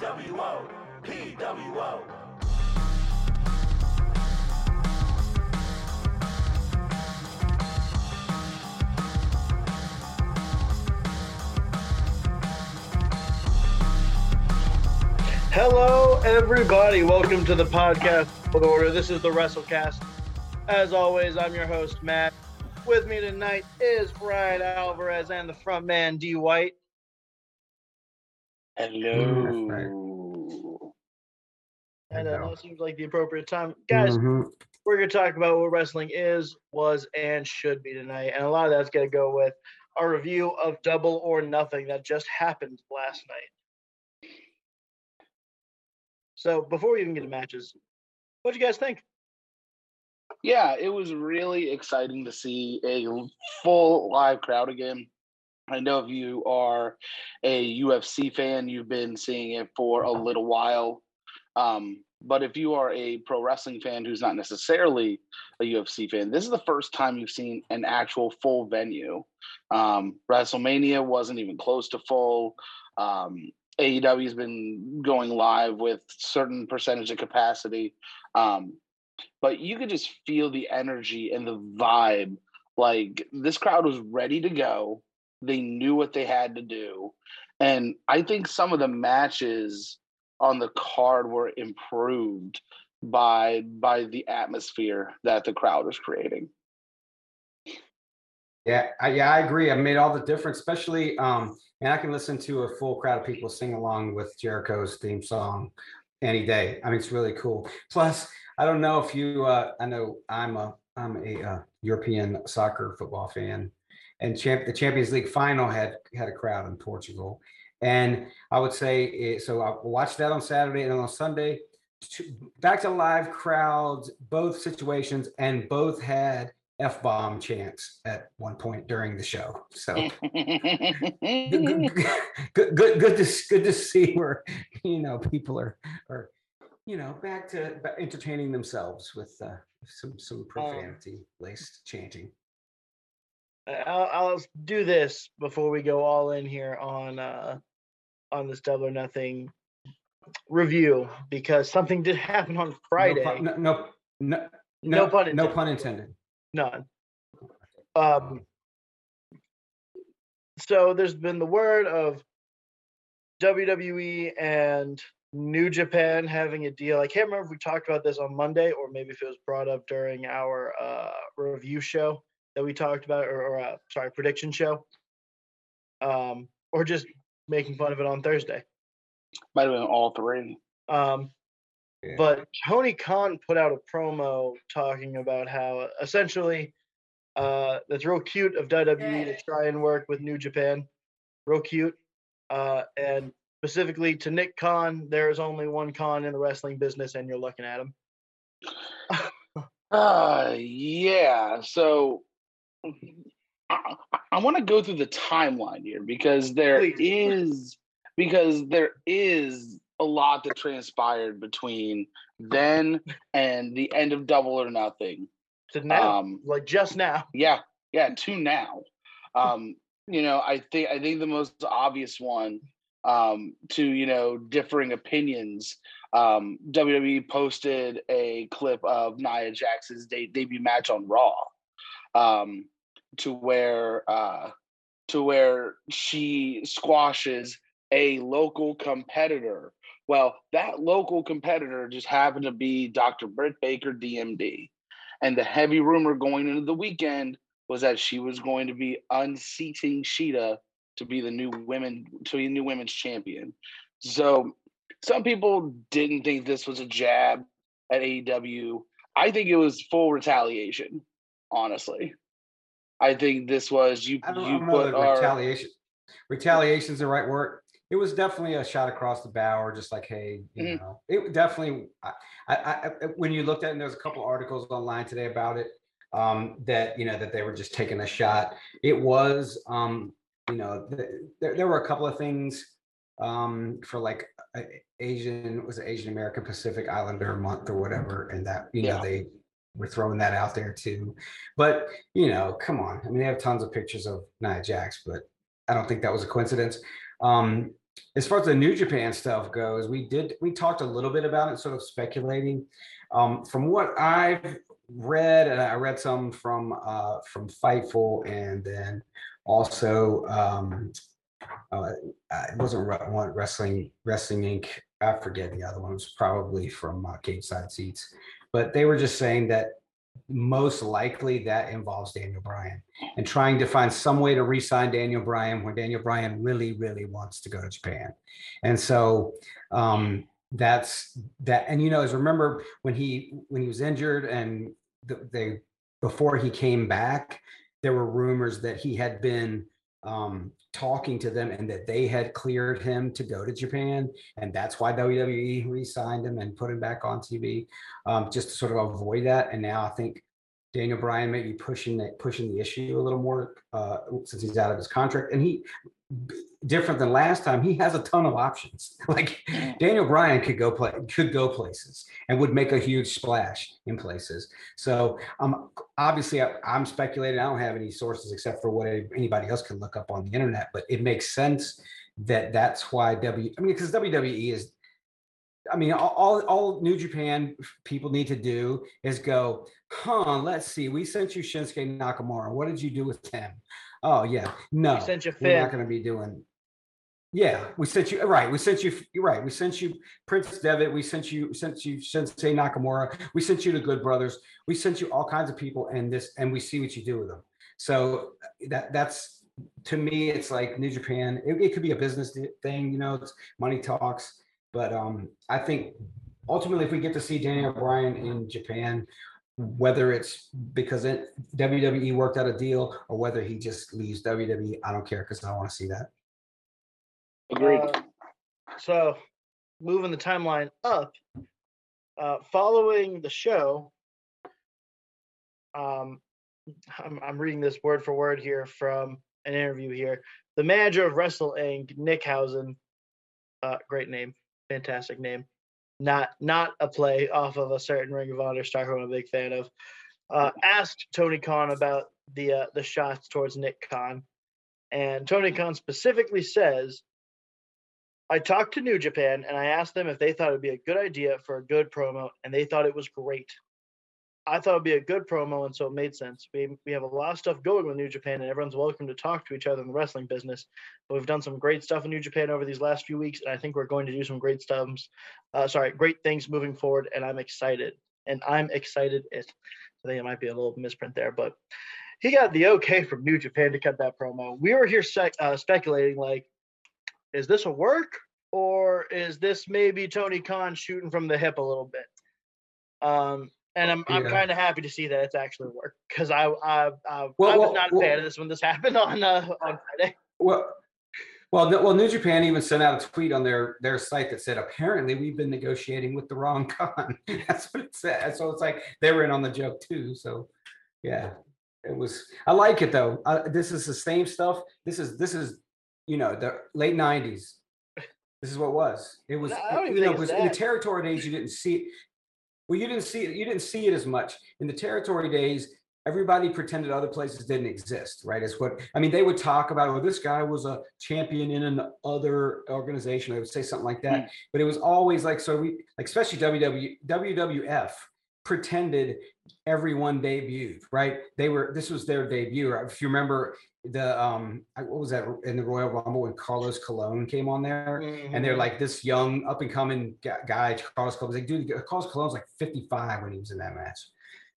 PWO, PWO. Hello, everybody. Welcome to the podcast order. This is the WrestleCast. As always, I'm your host, Matt. With me tonight is Brian Alvarez and the front man, D. White. Hello. And There uh, that seems like the appropriate time. Guys, Mhm. we're going to talk about what wrestling is, was, and should be tonight. And a lot of that's going to go with our review of Double or Nothing that just happened last night. So before we even get to matches, what do you guys think? Yeah, it was really exciting to see a full live crowd again. I know if you are a UFC fan, you've been seeing it for a little while. Um, but if you are a pro wrestling fan who's not necessarily a UFC fan, this is the first time you've seen an actual full venue. Um, WrestleMania wasn't even close to full. Um, AEW has been going live with certain percentage of capacity. Um, but you could just feel the energy and the vibe. Like this crowd was ready to go. They knew what they had to do. And I think some of the matches on the card were improved by by the atmosphere that the crowd was creating. Yeah, I, yeah, I agree. I made all the difference, especially um, and I can listen to a full crowd of people sing along with Jericho's theme song any day. I mean, it's really cool. Plus, I don't know if you, uh, I know I'm a I'm a uh, European soccer football fan, and champ the Champions League final had had a crowd in Portugal, and I would say it, so. I watched that on Saturday and on Sunday. Back to live crowds, both situations, and both had f bomb chants at one point during the show. So good, good, good, good, good to good to see where you know people are are you know back to entertaining themselves with uh, some some profanity laced chanting. I'll, I'll do this before we go all in here on uh on this double or nothing review because something did happen on Friday. No pun, no, no, no, No pun no intended. pun intended. None. Um. So there's been the word of WWE and New Japan having a deal. I can't remember if we talked about this on Monday or maybe if it was brought up during our uh, review show that we talked about, or, or uh, sorry, prediction show, um, or just making fun of it on Thursday. Might have been all three. Um, Yeah. but Tony Khan put out a promo talking about how essentially uh, that's real cute of WWE to try and work with New Japan. Real cute. Uh, and specifically to Nick Khan, there is only one Khan in the wrestling business, and you're looking at him. Uh yeah. So I, I want to go through the timeline here because there is because there is a lot that transpired between then and the end of Double or Nothing. To now, Um, like just now. yeah, yeah, to now. Um, you know, I think I think the most obvious one um, to you know differing opinions. Um, WWE posted a clip of Nia Jax's de- debut match on Raw, um, to where uh, to where she squashes a local competitor. Well, that local competitor just happened to be Dr. Britt Baker, DMD. And the heavy rumor going into the weekend was that she was going to be unseating Shida to be the new women to be the new women's champion. So some people didn't think this was a jab at AEW. I think it was full retaliation, honestly. I think this was you I don't, I you don't know put our retaliation. Retaliation is the right word. It was definitely a shot across the bow, or just like, hey, you Mhm. know, it definitely. I, I, I, when you looked at, it, and there's a couple articles online today about it, um, that you know that they were just taking a shot. It was, um, you know, th- there, there were a couple of things um, for like Asian was it Asian American Pacific Islander month or whatever, and that you know they were throwing that out there too. But you know, come on. I mean, they have tons of pictures of Nia Jax, but I don't think that was a coincidence. Um, as far as the New Japan stuff goes, we did we talked a little bit about it, sort of speculating. Um, from what I've read, and I read some from uh, from Fightful, and then also um, uh, it wasn't one Wrestling Wrestling Inc. I forget the other one. It was probably from uh, Cage Side Seats, but they were just saying that most likely that involves Daniel Bryan and trying to find some way to re-sign Daniel Bryan when Daniel Bryan really, really wants to go to Japan. And so um, that's that. And you know, as remember when he when he was injured and the, they before he came back, there were rumors that he had been um, talking to them and that they had cleared him to go to Japan. And that's why WWE re signed him and put him back on TV um, just to sort of avoid that. And now I think Daniel Bryan may be pushing pushing the issue a little more uh, since he's out of his contract. And he different than last time, he has a ton of options. Like Daniel Bryan could go play could go places and would make a huge splash in places. So um obviously I, I'm speculating. I don't have any sources except for what anybody else can look up on the internet, but it makes sense that that's why W. I mean, because WWE is I mean, all, all, all New Japan people need to do is go, huh, let's see. We sent you Shinsuke Nakamura. What did you do with him? Oh, yeah. No, We sent you we're not Finn. going to be doing. Yeah, we sent you right. We sent you. You're right. We sent you Prince Devitt. We sent you sent you Shinsuke Nakamura. We sent you the Good Brothers. We sent you all kinds of people, and this, and we see what you do with them. So that that's to me, it's like New Japan. It, it could be a business thing, you know. It's money talks, but um, I think ultimately, if we get to see Daniel Bryan in Japan, whether it's because it, WWE worked out a deal or whether he just leaves WWE, I don't care because I want to see that. Agreed. Uh, so, moving the timeline up, uh, following the show, um, I'm, I'm reading this word for word here from an interview here. The manager of Wrestle Inc., Nick Hausman, uh, great name, fantastic name, not not a play off of a certain Ring of Honor star who I'm a big fan of, uh, asked Tony Khan about the uh, the shots towards Nick Khan, and Tony Khan specifically says I talked to New Japan and I asked them if they thought it'd be a good idea for a good promo, and they thought it was great. I thought it'd be a good promo, and so it made sense. We we have a lot of stuff going with New Japan, and everyone's welcome to talk to each other in the wrestling business. But we've done some great stuff in New Japan over these last few weeks, and I think we're going to do some great stuff. Uh, sorry, great things moving forward, and I'm excited. And I'm excited. It. I think it might be a little misprint there, but he got the okay from New Japan to cut that promo. We were here sec- uh, speculating like, is this a work or is this maybe Tony Khan shooting from the hip a little bit? Um, and I'm I'm kind of happy to see that it's actually worked because I I I, Well, I was well, not a well- fan of this when this happened on uh, on Friday. Well, well, well, New Japan even sent out a tweet on their their site that said apparently we've been negotiating with the wrong Khan. That's what it said. So it's like they were in on the joke too. So yeah, it was. I like it though. Uh, this is the same stuff. This is this is you know the late '90s. This is what it was. It was No, I don't even you know it was it's in the that. territory days. You didn't see it. Well, you didn't see it. You didn't see it as much in the territory days everybody pretended other places didn't exist, right? Is what I mean. They would talk about, well, this guy was a champion in an other organization. They would say something like that, hmm. but it was always like so. We like especially WW WWF pretended everyone debuted, right? They were this was their debut. If you remember the um, what was that in the Royal Rumble when Carlos Colon came on there? and they're like this young up and coming guy, Carlos Colon. Like, dude, Carlos Colon's like 55 when he was in that match.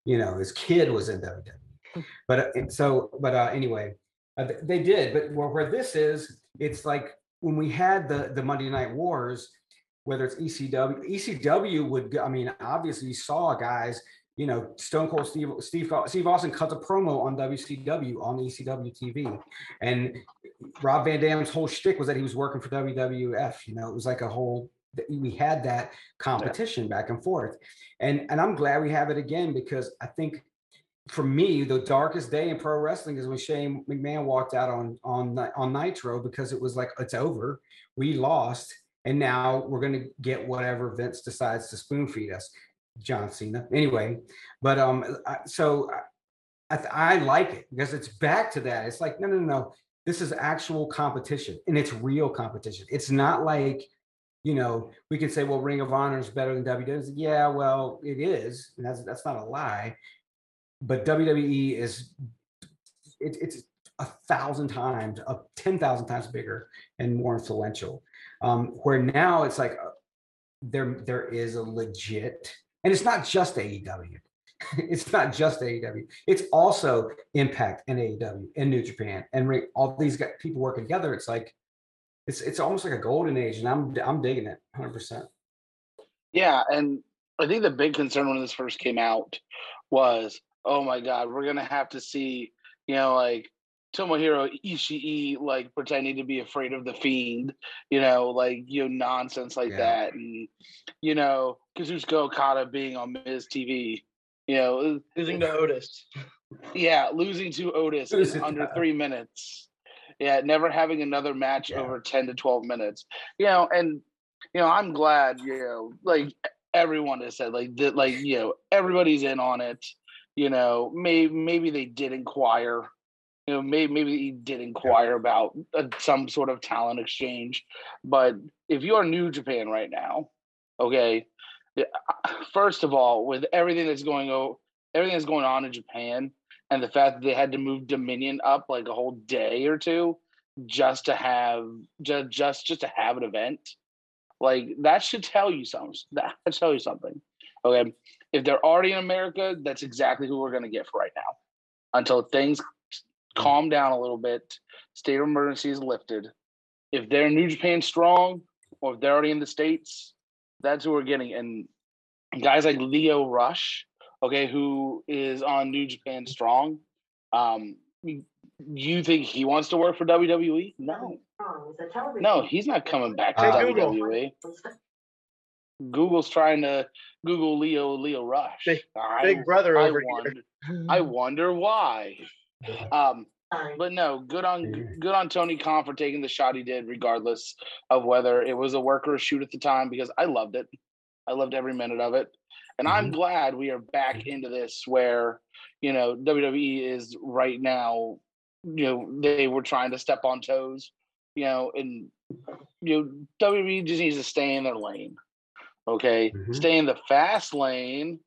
You know, his kid was in WWE. But uh, so, but uh, anyway, uh, they did. But where, where this is, it's like when we had the the Monday Night Wars, whether it's ECW, ECW would. I mean, obviously, you saw guys. You know, Stone Cold Steve Steve Steve Austin cuts a promo on WCW on ECW TV, and Rob Van Dam's whole shtick was that he was working for WWF. You know, it was like a whole. We had that competition back and forth, and and I'm glad we have it again because I think, for me, the darkest day in pro wrestling is when Shane McMahon walked out on on on Nitro because it was like it's over, we lost, and now we're gonna get whatever Vince decides to spoon feed us, John Cena. Anyway, but um, so I, I, like it because it's back to that. It's like no, no, no. this is actual competition and it's real competition. It's not like, you know, we can say, well, Ring of Honor is better than WWE. Yeah, well, it is. And that's that's not a lie. But WWE is it, it's a thousand times, a ten thousand times bigger and more influential. Um, where now it's like uh, there there is a legit, and it's not just AEW. it's not just AEW. It's also Impact and AEW and New Japan and all these guys, people working together. It's like it's it's almost like a golden age, and I'm I'm digging it 100. percent Yeah, and I think the big concern when this first came out was, oh my god, we're gonna have to see, you know, like Tomohiro Ishii like pretending to be afraid of the fiend, you know, like you know, nonsense like Yeah. that, and you know, Kazuchika Okada being on Miz TV, you know, uh, Losing to Otis. yeah, losing to Otis Losing in under three minutes. Yeah, never having another match Yeah. over 10 to 12 minutes. You know, and you know, I'm glad, you know, like everyone has said, like that, like, you know, everybody's in on it. You know, maybe maybe they did inquire. You know, maybe maybe he did inquire about uh, some sort of talent exchange. But if you're New Japan right now, okay, first of all, with everything that's going on, everything that's going on in Japan, and the fact that they had to move Dominion up like a whole day or two just to have just just just to have an event, like that should tell you something. That should tell you something. Okay, if they're already in America, that's exactly who we're gonna get for right now, until things calm down a little bit, state of emergency is lifted. If they're New Japan strong, or if they're already in the states, that's who we're getting. And guys like Lio Rush, okay, who is on New Japan Strong. Um, you think he wants to work for WWE? No, no, he's not coming back to Hey, Google. WWE. Google's trying to Google Leo Lio Rush. Big- I, Big brother I over wonder, here. I wonder why. Um, but no, good on good on Tony Khan for taking the shot he did, regardless of whether it was a work or a shoot at the time, because I loved it. I loved every minute of it. And I'm glad we are back into this where, you know, WWE is right now, you know, they were trying to step on toes, you know, and you know, WWE just needs to stay in their lane. Okay. Mhm. Stay in the fast lane.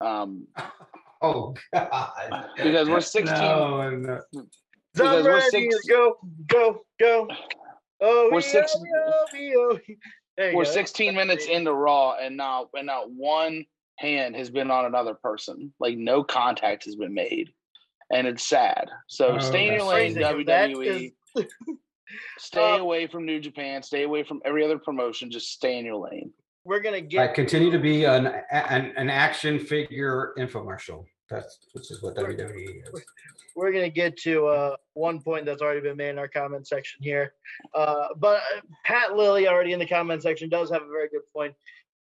Um, Oh God! Because we're 16 No, no. Because we're six- go, go, go. Oh, We're we six- we we. There you we're. 16 minutes into Raw, and not and not one hand has been on another person. Like no contact has been made, and it's sad. So Oh, stay in your lane, WWE. is- Stay Uh, away from New Japan. Stay away from every other promotion. Just stay in your lane. We're gonna I get continue to be an, an an action figure infomercial. That's which is what We're- WWE is. we're gonna get to uh, one point that's already been made in our comment section here. Uh, but uh, Pat Lilly already in the comment section does have a very good point.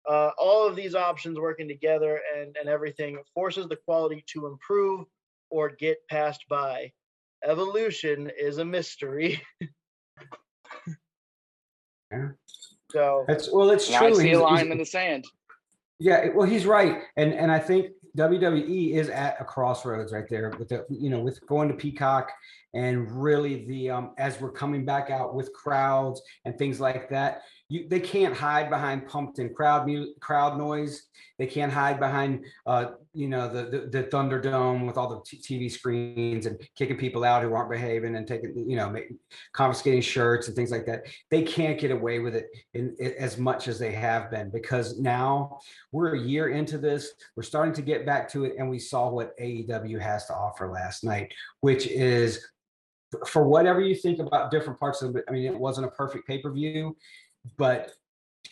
Uh, all of these options working together and, and everything forces the quality to improve or get passed by. Evolution is a mystery. Yeah. So That's well, it's true. I see He's- a line in the sand. Yeah, well, he's right, and and I think WWE is at a crossroads right there with the you know with going to Peacock and really the um as we're coming back out with crowds and things like that. You they can't hide behind pumped in crowd mu- crowd noise. They can't hide behind uh you know the the, the Thunderdome with all the t- TV screens and kicking people out who aren't behaving and taking you know ma- confiscating shirts and things like that. They can't get away with it in, in as much as they have been because now we're a year into this. We're starting to get back to it, and we saw what AEW has to offer last night, which is for whatever you think about different parts of it. I mean, it wasn't a perfect pay per view, but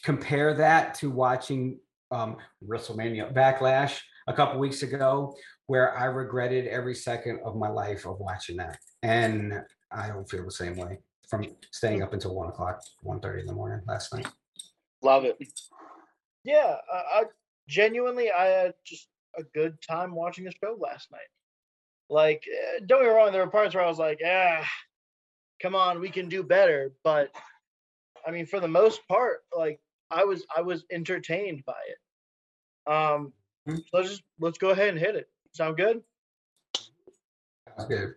compare that to watching um, WrestleMania Backlash a couple weeks ago, where I regretted every second of my life of watching that, and I don't feel the same way from staying up until one o'clock, 1.30 in the morning last night. Love it. yeah, I, I genuinely I had just a good time watching the show last night. Like, eh, don't get me wrong, there were parts where I was like, ah, come on, we can do better. But I mean, for the most part, like I was I was entertained by it. Um, so let's just let's go ahead and hit it. Sound good? Sounds good.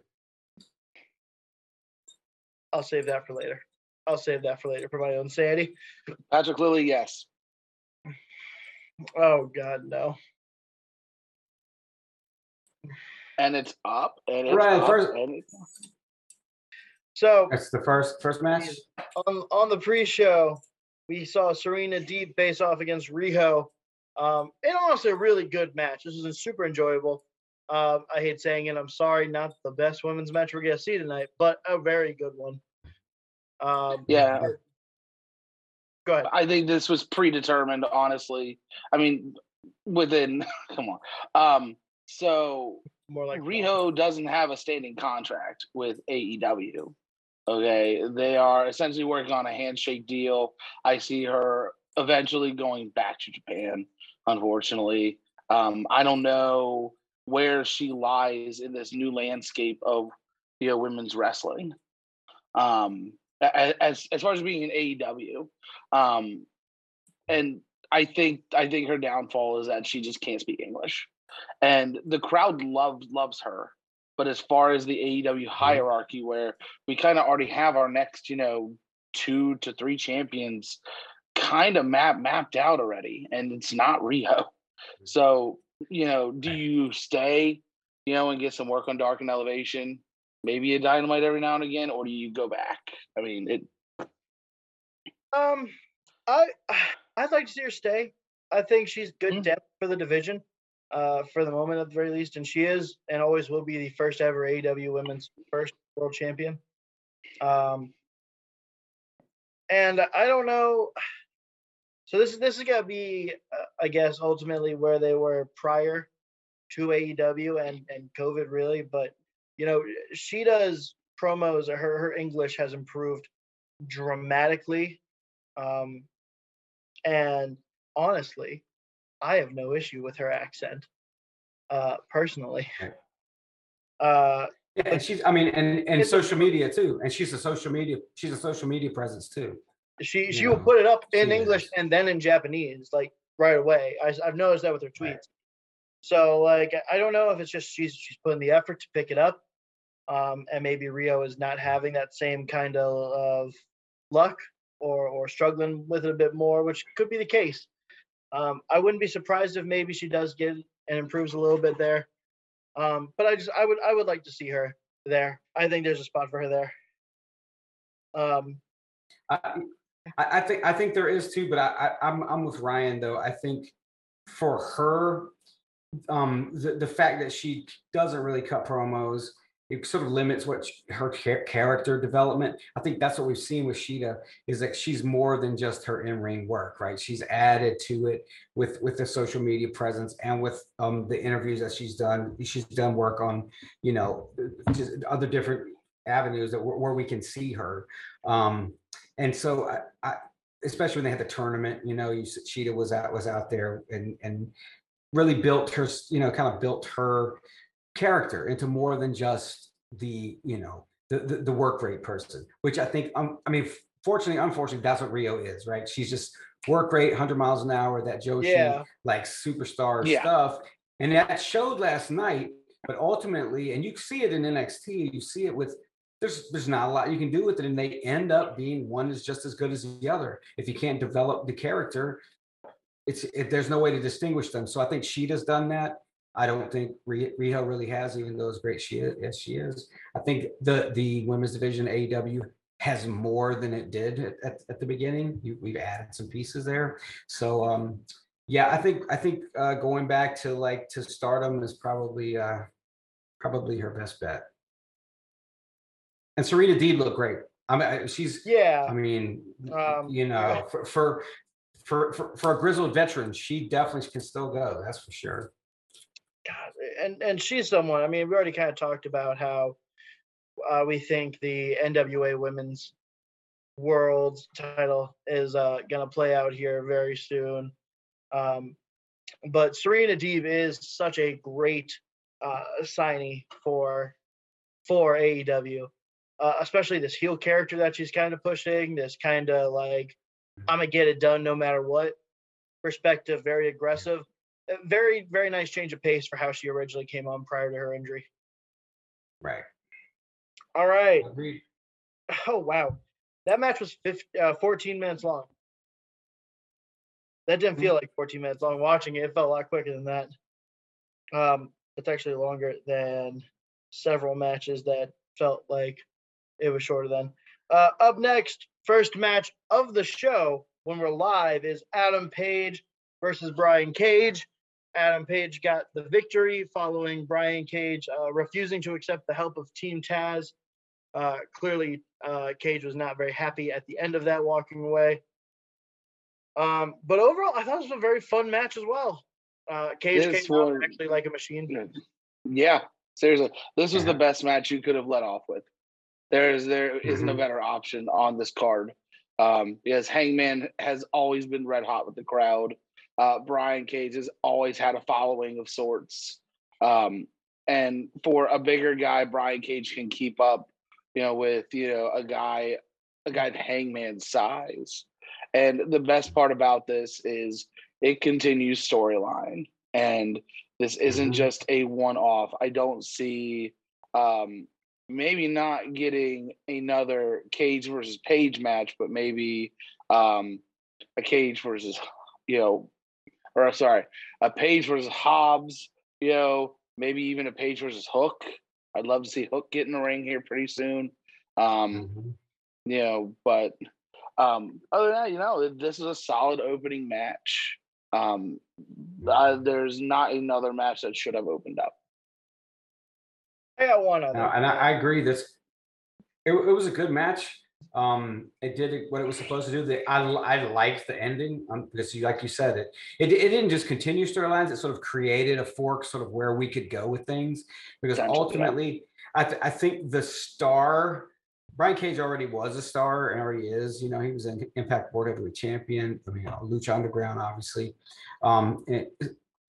I'll save that for later. I'll save that for later for my own sanity. Patrick Lilly, yes. Oh God, no. And it's up. And it's Right, up. first- and it's So That's the first first match. on on the pre-show, we saw Serena Deeb face off against Riho. Um, and honestly, a really good match. This was super enjoyable. Um, I hate saying it. I'm sorry, not the best women's match we're gonna see tonight, but a very good one. Um, yeah. go ahead. I think this was predetermined, honestly. I mean, within come on. Um, so More like Riho doesn't have a standing contract with AEW. Okay, they are essentially working on a handshake deal. I see her eventually going back to Japan. Unfortunately, um, I don't know where she lies in this new landscape of you know women's wrestling. Um, as as far as being in AEW, um, and I think I think her downfall is that she just can't speak English, and the crowd loves loves her. But as far as the AEW hierarchy, where we kind of already have our next, you know, two to three champions kind of map mapped out already, and it's not Riho. So, you know, do you stay, you know, and get some work on Dark and Elevation, maybe a Dynamite every now and again, or do you go back? I mean, it Um, I I'd like to see her stay. I think she's good Mhm. depth for the division, uh, for the moment at the very least, and she is and always will be the first ever AEW Women's first World Champion. Um, and I don't know. So this is this is gonna be, uh, I guess, ultimately where they were prior to AEW and and COVID, really. But you know, she does promos. Her her English has improved dramatically um, and honestly, I have no issue with her accent, uh, personally. Uh, Yeah, and she's I mean and and social media too. And she's a social media she's a social media presence too. she she will put it up in English is. and then in Japanese, like right away. I, have noticed that with her tweets. Right. So like, I don't know if it's just she's she's putting the effort to pick it up, um, and maybe Riho is not having that same kind of, of luck or or struggling with it a bit more, which could be the case. Um, I wouldn't be surprised if maybe she does get and improves a little bit there. Um, but I just I would I would like to see her there. I think there's a spot for her there. Um, I, I think I think there is too, but I, I I'm I'm with Ryan though. I think for her, um, the the fact that she doesn't really cut promos, it sort of limits what sh- her character development. I think that's what we've seen with Shida is that she's more than just her in ring work, right? She's added to it with with the social media presence and with um the interviews that she's done. She's done work on you know just other different avenues that where where we can see her. Um, and so I, I especially when they had the tournament, you know, you s- Shida was out was out there and and really built her, you know, kind of built her character into more than just the, you know, the the, the work rate person, which I think um, I mean, fortunately, unfortunately, that's what Riho is, right? She's just work rate, 100 miles an hour, that Joshi Yeah. like superstar Yeah. stuff. And that showed last night, but ultimately, and you see it in NXT, you see it with there's there's not a lot you can do with it, and they end up being one is just as good as the other. If you can't develop the character, it's it, there's no way to distinguish them. So I think she has done that. I don't think Ri- Riho really has, even though as great she is, as she is. I think the the women's division AEW has more than it did at, at, at the beginning. You, we've added some pieces there. So um, yeah, I think I think uh, going back to like to stardom is probably uh, probably her best bet. And Serena Deeb looked great. I mean, she's yeah. I mean, Um, you know, for, for for for for a grizzled veteran, she definitely can still go. That's for sure. And and she's someone. I mean, we already kind of talked about how uh, we think the NWA Women's World title is uh, gonna play out here very soon. Um, but Serena Deeb is such a great uh, signee for for AEW, uh, especially this heel character that she's kind of pushing. This kind of like I'm gonna get it done no matter what perspective. Very aggressive very very nice change of pace for how she originally came on prior to her injury. Right. All right, Agreed. Oh wow, that match was 15, uh, 14 minutes long. That didn't feel like 14 minutes long. Watching it, it felt a lot quicker than that. Um, it's actually longer than several matches that felt like it was shorter than. Uh, up next, first match of the show when we're live is Adam Page versus Brian Cage. Adam Page got the victory following Brian Cage uh, refusing to accept the help of Team Taz. Uh, clearly, uh, Cage was not very happy at the end of that walking away. Um, but overall, I thought it was a very fun match as well. Uh, Cage This came out actually like a machine. Yeah, seriously, this was the best match you could have let off with. There is there isn't a Mhm. better option on this card. Um, because Hangman has always been red hot with the crowd. Uh, Brian Cage has always had a following of sorts. Um, and for a bigger guy, Brian Cage can keep up, you know, with you know a guy, a guy Hangman size. And the best part about this is it continues storyline, and this isn't Mhm. just a one-off. I don't see um maybe not getting another Cage versus Page match, but maybe um a Cage versus you know or sorry, a Page versus Hobbs, you know, maybe even a Page versus Hook. I'd love to see Hook get in the ring here pretty soon. Um, Mhm. you know, but um other than that, you know, this is a solid opening match. Um uh, there's not another match that should have opened up. I got one other. No, and I, I agree. This it, it was a good match. Um, it did what it was supposed to do. The, I I liked the ending um, because, you, like you said, it, it it didn't just continue storylines. It sort of created a fork, sort of where we could go with things. Because ultimately, I th- I think the star. Brian Cage already was a star and already is. You know, he was an Impact World Heavyweight Champion. I mean, uh, Lucha Underground, obviously. Um, and-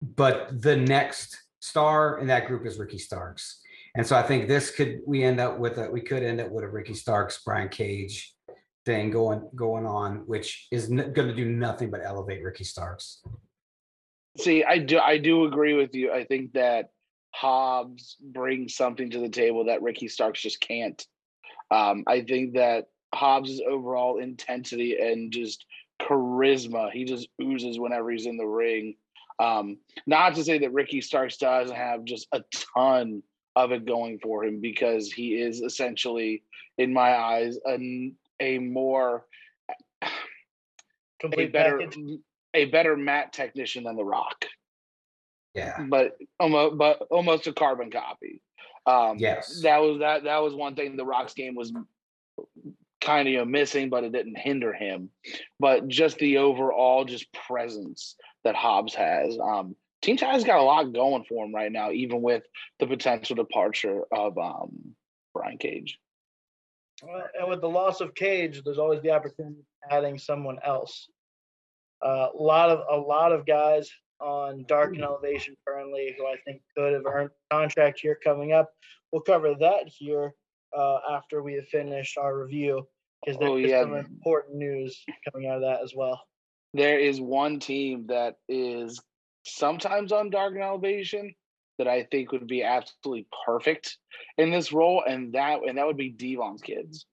but the next star in that group is Ricky Starks. And so I think this could we end up with a we could end up with a Ricky Starks Brian Cage thing going going on, which is n- going to do nothing but elevate Ricky Starks. See, I do I do agree with you. I think that Hobbs brings something to the table that Ricky Starks just can't. Um, I think that Hobbs' overall intensity and just charisma, he just oozes whenever he's in the ring. Um, not to say that Ricky Starks doesn't have just a ton of it going for him because he is essentially, in my eyes, a, a more a Complete better package. a better mat technician than The Rock Yeah. but almost but almost a carbon copy. Um, Yes. that was that that was one thing the Rock's game was kind of you know, missing, but it didn't hinder him. But just the overall just presence that Hobbs has. Um, Team Taz got a lot going for him right now, even with the potential departure of um, Brian Cage. Uh, and with the loss of Cage, there's always the opportunity of adding someone else. Uh, a lot of a lot of guys on Dark and Elevation currently who I think could have earned a contract here coming up. We'll cover that here uh, after we have finished our review because Oh, there's yeah. some important news coming out of that as well. There is one team that is sometimes on Dark and Elevation that I think would be absolutely perfect in this role, and that and that would be Devon's kids.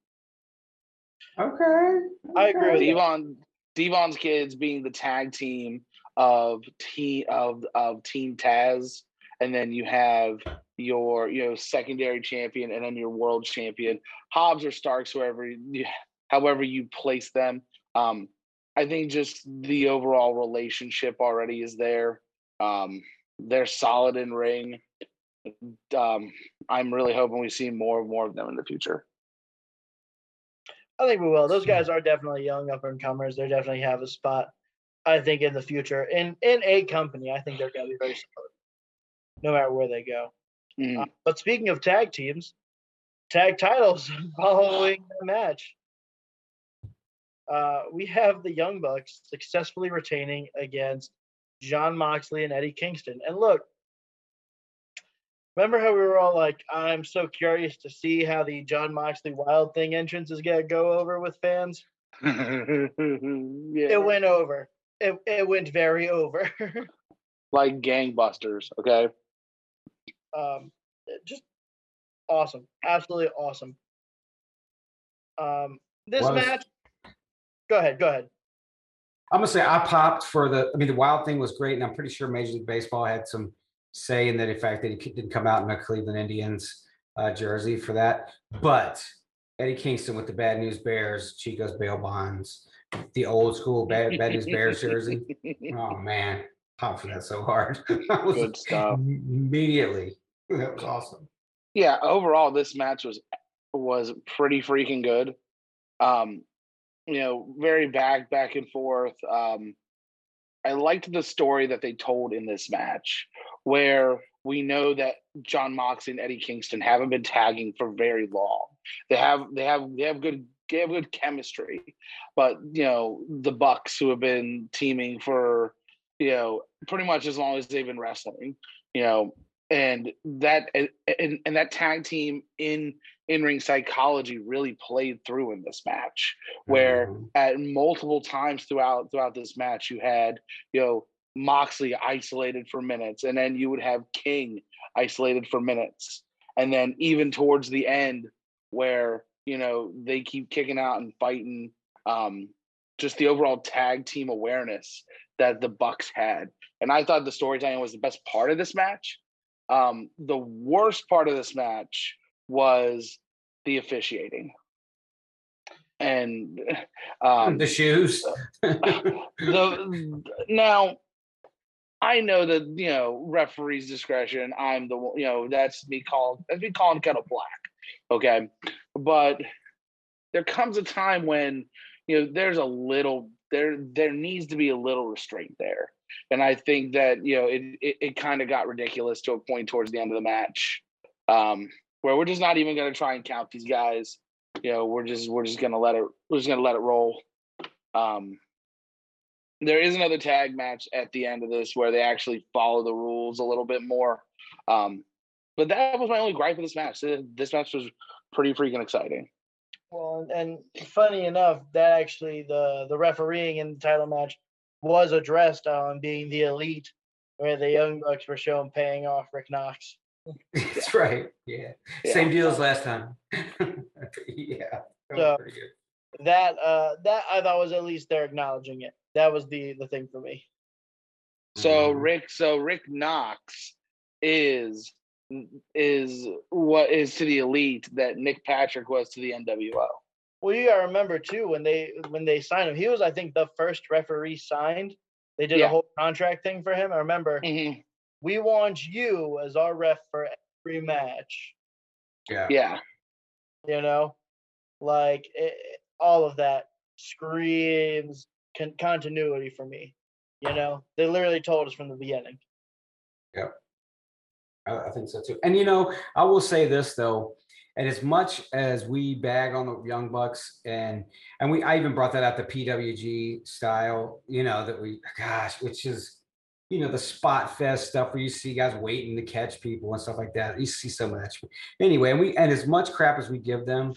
Okay. I agree with okay. Devon Devon's kids being the tag team of team of of Team Taz, and then you have your you know secondary champion and then your world champion Hobbs or Starks, whoever you, however you place them. Um, I think just the overall relationship already is there. Um, they're solid in ring. Um, I'm really hoping we see more and more of them in the future. I think we will. Those guys are definitely young up and comers. They definitely have a spot. I think in the future in in a company, I think they're going to be very solid, no matter where they go. Mhm. Uh, but speaking of tag teams, tag titles following the match, uh, we have the Young Bucks successfully retaining against Jon Moxley and Eddie Kingston. And look, remember how we were all like, "I'm so curious to see how the Jon Moxley Wild Thing entrance is going to go over with fans." yeah. It went over. It it went very over. like gangbusters. Okay. um, just awesome, absolutely awesome. Um, this Was- match. Go ahead. Go ahead. I'm gonna say I popped for the. I mean, the Wild thing was great, and I'm pretty sure Major League Baseball had some say in that. In fact, that he didn't come out in a Cleveland Indians uh, jersey for that. But Eddie Kingston with the Bad News Bears, Chico's bail bonds, the old school Bad, Bad News Bears jersey. Oh man, popped for that so hard. Good stuff. Immediately, that was awesome. yeah overall this match was was pretty freaking good um you know very back back and forth um i liked the story that they told in this match where we know that jon moxley and eddie kingston haven't been tagging for very long. They have they have they have good they have good chemistry but you know the bucks who have been teaming for you know pretty much as long as they've been wrestling you know and that and, and that tag team in in ring psychology really played through in this match where Mhm. at multiple times throughout throughout this match you had you know moxley isolated for minutes and then you would have king isolated for minutes and then even towards the end where you know they keep kicking out and fighting um just the overall tag team awareness that the bucks had and i thought the storytelling was the best part of this match um, the worst part of this match was the officiating. And um, the shoes. the now I know that you know referee's discretion. I'm the one- you know that's me calling that's me calling kettle black. Okay, but there comes a time when you know there's a little there there needs to be a little restraint there, and I think that you know it it, it kind of got ridiculous to a point towards the end of the match, um, where we're just not even going to try and count these guys. You know, we're just we're just gonna let it we're just gonna let it roll. Um, there is another tag match at the end of this where they actually follow the rules a little bit more. Um, but that was my only gripe with this match. This match was pretty freaking exciting. Well, and funny enough, that actually the the refereeing in the title match was addressed on being the elite, where the Young Bucks were shown paying off Rick Knox. That's right. Yeah. Yeah. Same deal as last time. yeah. that So- good. That uh that I thought was at least they're acknowledging it. That was the the thing for me. So Mhm. Rick, so Rick Knox is is what is to the elite that Nick Patrick was to the NWO. Well, you gotta remember too when they when they signed him, he was I think the first referee signed. They did Yeah. a whole contract thing for him. I remember Mhm. we want you as our ref for every match. Yeah. Yeah, You know, like it, all of that screams con- continuity for me. You know, they literally told us from the beginning. Yeah. I think so too. And you know, I will say this though, and as much as we bag on the young bucks and and we I even brought that out the PWG style, you know, that we gosh, which is you know the spot fest stuff where you see guys waiting to catch people and stuff like that. You see some of that. Anyway, and we and as much crap as we give them,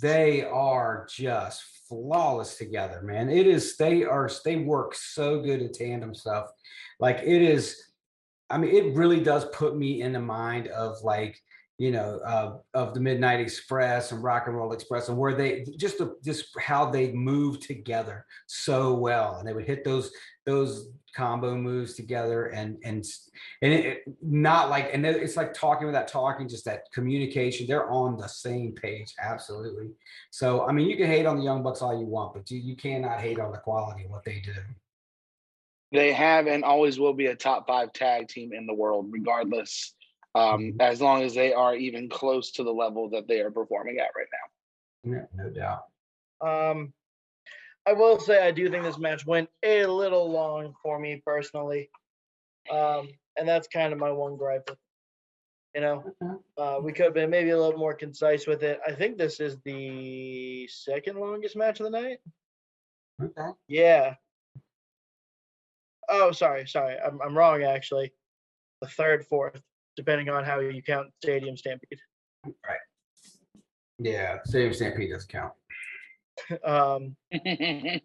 they are just flawless together, man. It is they are they work so good at tandem stuff. Like it is I mean, it really does put me in the mind of like, you know, uh, of the Midnight Express and Rock and Roll Express, and where they just the, just how they move together so well, and they would hit those those combo moves together, and and and it- not like, and it's like talking without talking, just that communication. They're on the same page, absolutely. So, I mean, you can hate on the Young Bucks all you want, but you you cannot hate on the quality of what they do. they have and always will be a top five tag team in the world, regardless. Um, Mhm. as long as they are even close to the level that they are performing at right now. Yeah, no doubt. Um, I will say I do think this match went a little long for me personally, um, and that's kind of my one gripe. With, you know, Okay. uh, we could have been maybe a little more concise with it. I think this is the second longest match of the night. Okay. Yeah. Oh, sorry, sorry, I'm I'm wrong actually. The third, fourth, depending on how you count Stadium Stampede. Right. Yeah, Stadium Stampede does count. Um,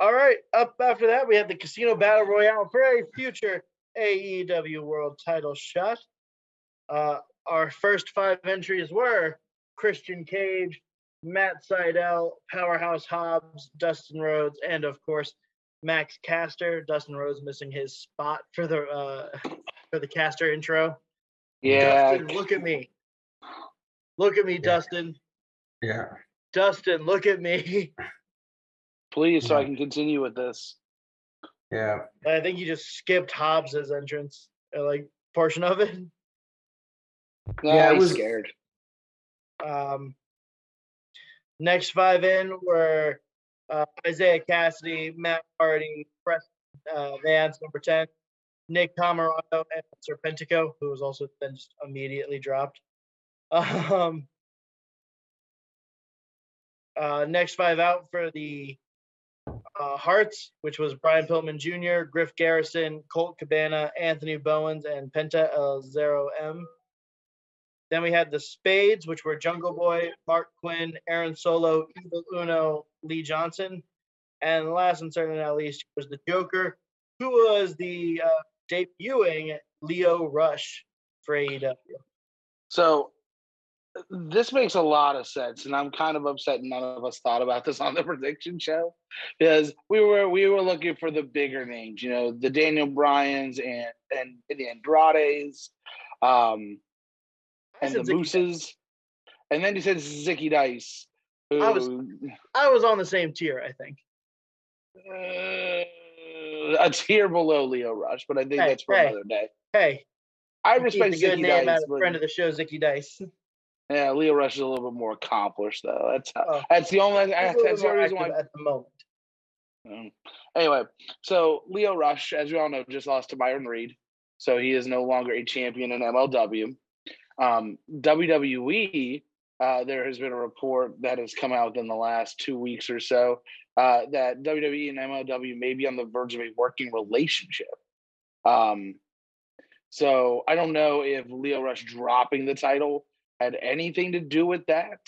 All right, up after that, we have the Casino Battle Royale for a future AEW World Title shot. Uh, our first five entries were Christian Cage, Matt Sydal, Powerhouse Hobbs, Dustin Rhodes, and of course Max Caster. Dustin Rhodes missing his spot for the uh, for the Caster intro. Yeah. Dustin, look at me. Look at me, Dustin. Yeah. Dustin, look at me. Please, so I can continue with this. Yeah. I think you just skipped Hobbs's entrance, uh, like portion of it. No, Yeah, it he's was- scared. Um, next five in were uh, Isiah Kassidy, Matt Hardy, Preston uh, Vance, number 10, Nick Comoroto, and Serpentico, who was also then just immediately dropped. Um, uh, next five out for the uh, Hearts, which was Brian Pillman Jr., Griff Garrison, Colt Cabana, Anthony Bowens, and Penta El Zero M. Then we had the Spades, which were Jungle Boy, Marq Quen, Aaron Solo, Evil Uno, Lee Johnson. And last and certainly not least was the Joker, who was the uh, debuting Lio Rush for AEW. So this makes a lot of sense, and I'm kind of upset none of us thought about this on the prediction show because we were we were looking for the bigger names, you know, the Daniel Bryans and and, the Andrades, um, and the Zicky Mooses, and then you said Zicky Dice, who I was- I was on the same tier, I think. uh, a tier below Lio Rush, but I think Hey, that's for hey. another day. Hey, I respect the good Zicky name Dice, out of friend of the show, Zicky Dice. yeah, Lio Rush is a little bit more accomplished though. That's how, Oh. that's the only that's, that's the only reason why at the moment. Um, anyway, so Lio Rush, as we all know, just lost to Myron Reed, so he is no longer a champion in MLW. Um, WWE, uh, there has been a report that has come out in the last two weeks or so uh, that WWE and MLW may be on the verge of a working relationship. Um, so I don't know if Lio Rush dropping the title had anything to do with that,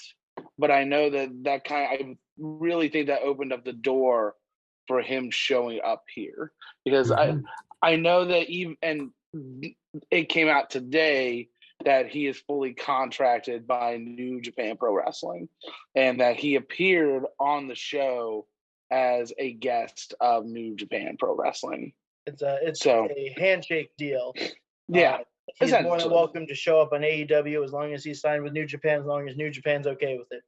but I know that that kind I really think that opened up the door for him showing up here because. I I know that even and it came out today that he is fully contracted by New Japan Pro Wrestling and that he appeared on the show as a guest of New Japan Pro Wrestling. It's a it's So- a handshake deal. Yeah, Uh, he's more than welcome to show up on AEW as long as he's signed with New Japan, as long as New Japan's okay with it.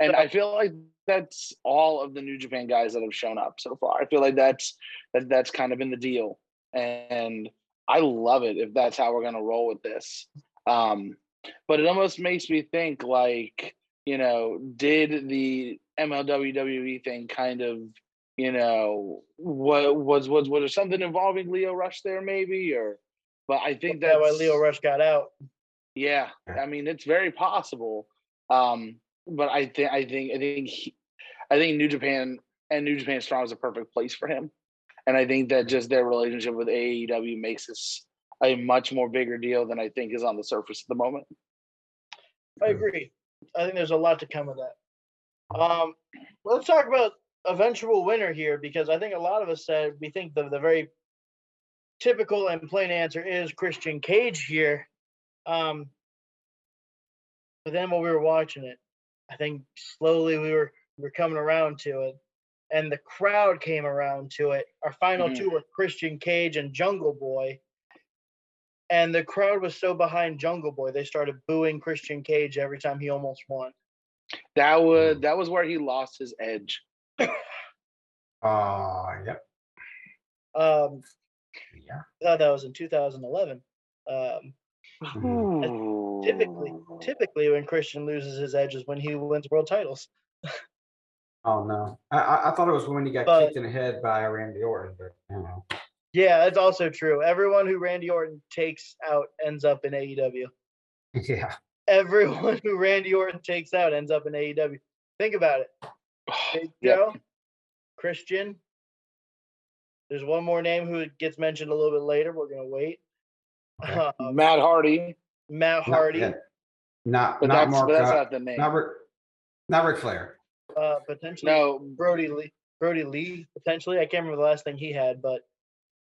and So- I feel like that's all of the New Japan guys that have shown up so far. I feel like that's that that's kind of been the deal, and I love it if that's how we're gonna roll with this. Um, but it almost makes me think like, you know, did the MLWWE thing kind of, you know, what was was was there something involving Lio Rush there maybe or? But I think That's that's why Lio Rush got out. yeah, Yeah. I mean it's very possible. Um, but I think I think I think he, I think New Japan and New Japan Strong is a perfect place for him, and I think that just their relationship with AEW makes this a much more bigger deal than I think is on the surface at the moment. I agree. I think there's a lot to come of that. Um, let's talk about eventual winner here because I think a lot of us said we think the, the very typical and plain answer is Christian Cage here. Um, but then when we were watching it, I think slowly we were we were coming around to it, and the crowd came around to it. Our final Mhm. two were Christian Cage and Jungle Boy. And the crowd was so behind Jungle Boy, they started booing Christian Cage every time he almost won. That was that was where he lost his edge. Oh, yep. Um, Yeah. I thought that was in 2011. Um, typically, typically when Christian loses his edge is when he wins world titles. Oh no. I, I I thought it was when he got But- kicked in the head by Randy Orton, but you know. Yeah, that's also true. Everyone who Randy Orton takes out ends up in AEW. Yeah. Everyone who Randy Orton takes out ends up in AEW. Think about it. Big Yep. Joe, Christian. There's one more name who gets mentioned a little bit later. We're gonna wait. Okay. Um, Matt Hardy, Matt Hardy, yeah. Not but not that's Mark. but that's uh, not the name. not Rick. Not Ric Flair. Uh, potentially no, Brodie Lee. Brodie Lee, potentially. I can't remember the last thing he had, but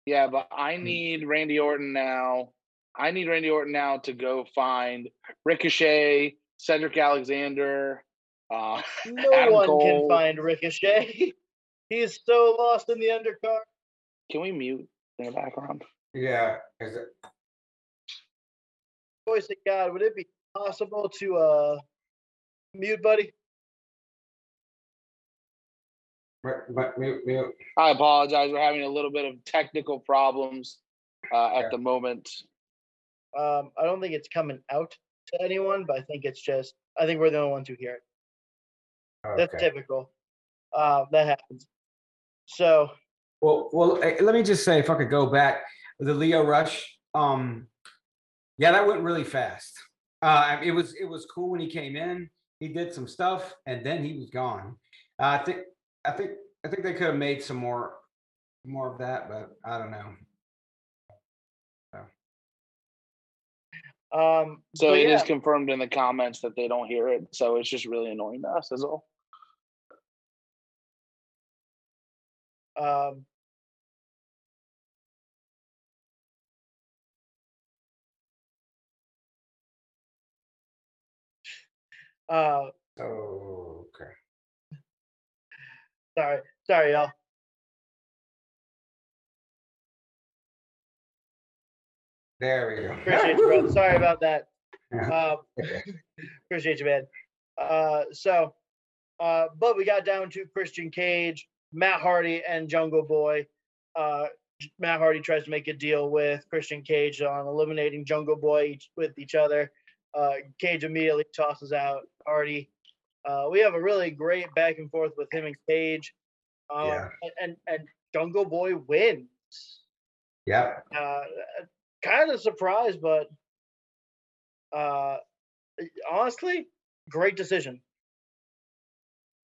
Yeah, but I Hmm. need Randy Orton now. I need Randy Orton now to go find Ricochet Cedric Alexander. Uh, No Adam one can find Ricochet. He is so lost in the undercard. can we mute in the background? Yeah. is it- Voice of God, would it be possible to uh mute, buddy? But, but mute, mute. I apologize. We're having a little bit of technical problems uh, at Yeah. the moment. Um, I don't think it's coming out to anyone, but I think it's just I think we're the only ones who hear it. That's typical. Uh, that happens. So Well, well, eh, let me just say, if I could go back, the Lio Rush, um, yeah, that went really fast. Uh, it was it was cool when he came in. He did some stuff, and then he was gone. Uh, I think I think I think they could have made some more more of that, but I don't know. um So but it is yeah, confirmed in the comments that they don't hear it. So it's just really annoying to us, is all. um uh Oh, okay. Sorry, sorry y'all. There we go. Appreciate you, bro. Sorry about that. Uh, appreciate you, man. Uh, so, uh, but we got down to Christian Cage, Matt Hardy, and Jungle Boy. Uh, Matt Hardy tries to make a deal with Christian Cage on eliminating Jungle Boy each, with each other. Uh, Cage immediately tosses out Hardy. Uh, we have a really great back and forth with him and Cage. Um, Yeah. and, and and Jungle Boy wins. Yeah. Uh, kind of surprised, but uh, honestly, great decision.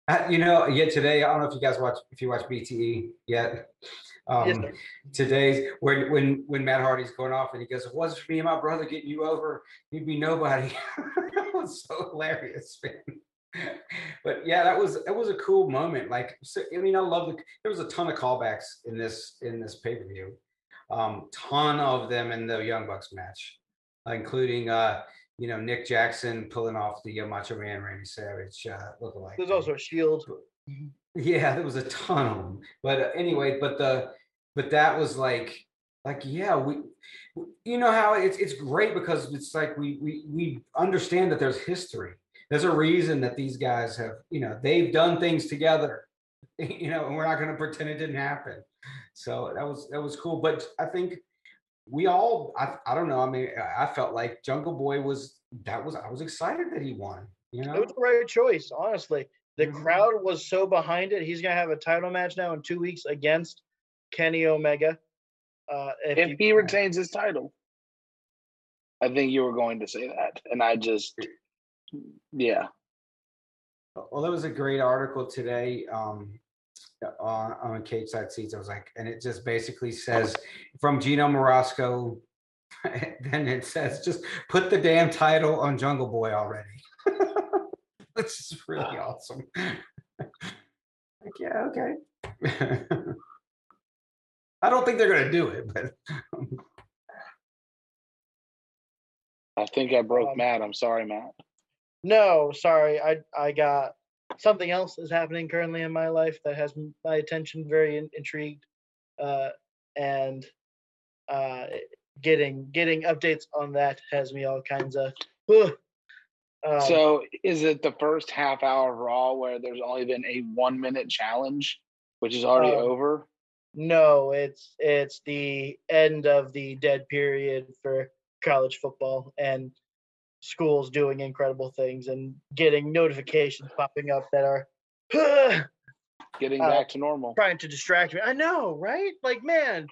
Uh, you know, yet today, I don't know if you guys watch if you watch BTE yet. Um, Yes, today's when when when Matt Hardy's going off and he goes, "If it wasn't for me and my brother getting you over, you'd be nobody." that was so hilarious, man. But yeah, that was that was a cool moment. Like, so, I mean, I love the. There was a ton of callbacks in this in this pay per view. Um, ton of them in the Young Bucks match, including uh, you know Nick Jackson pulling off the uh, Macho Man Randy Savage uh, lookalike. There's also a shield. Yeah, there was a ton of them. But uh, anyway, but the but that was like like yeah, we you know how it's it's great because it's like we we we understand that there's history. There's a reason that these guys have, you know, they've done things together. You know, and we're not going to pretend it didn't happen. So that was that was cool, but I think we all I, I don't know, I mean, I I felt like Jungle Boy was that was I was excited that he won, you know? It was the right choice, honestly. The Mhm. crowd was so behind it. He's gonna have a title match now in two weeks against Kenny Omega. Uh, if, If you- he retains his title, I think you were going to say that, and I just, yeah, Well, there was a great article today um, on on Cage Side Seats. I was like, and it just basically says from Gino Morasco. then it says, just put the damn title on Jungle Boy already. Which is really awesome. like, yeah, okay. I don't think they're gonna do it, but I think I broke Um, Matt. I'm sorry, Matt. No, sorry, I I got something else is happening currently in my life that has my attention very in, intrigued, uh, and uh, getting getting updates on that has me all kinds of. Um, so, is it the first half hour of Raw where there's only been a one minute challenge, which is already Um, over? No, it's it's the end of the dead period for college football and schools doing incredible things and getting notifications popping up that are Getting uh, back to normal. trying to distract me. I know, right? Like, man,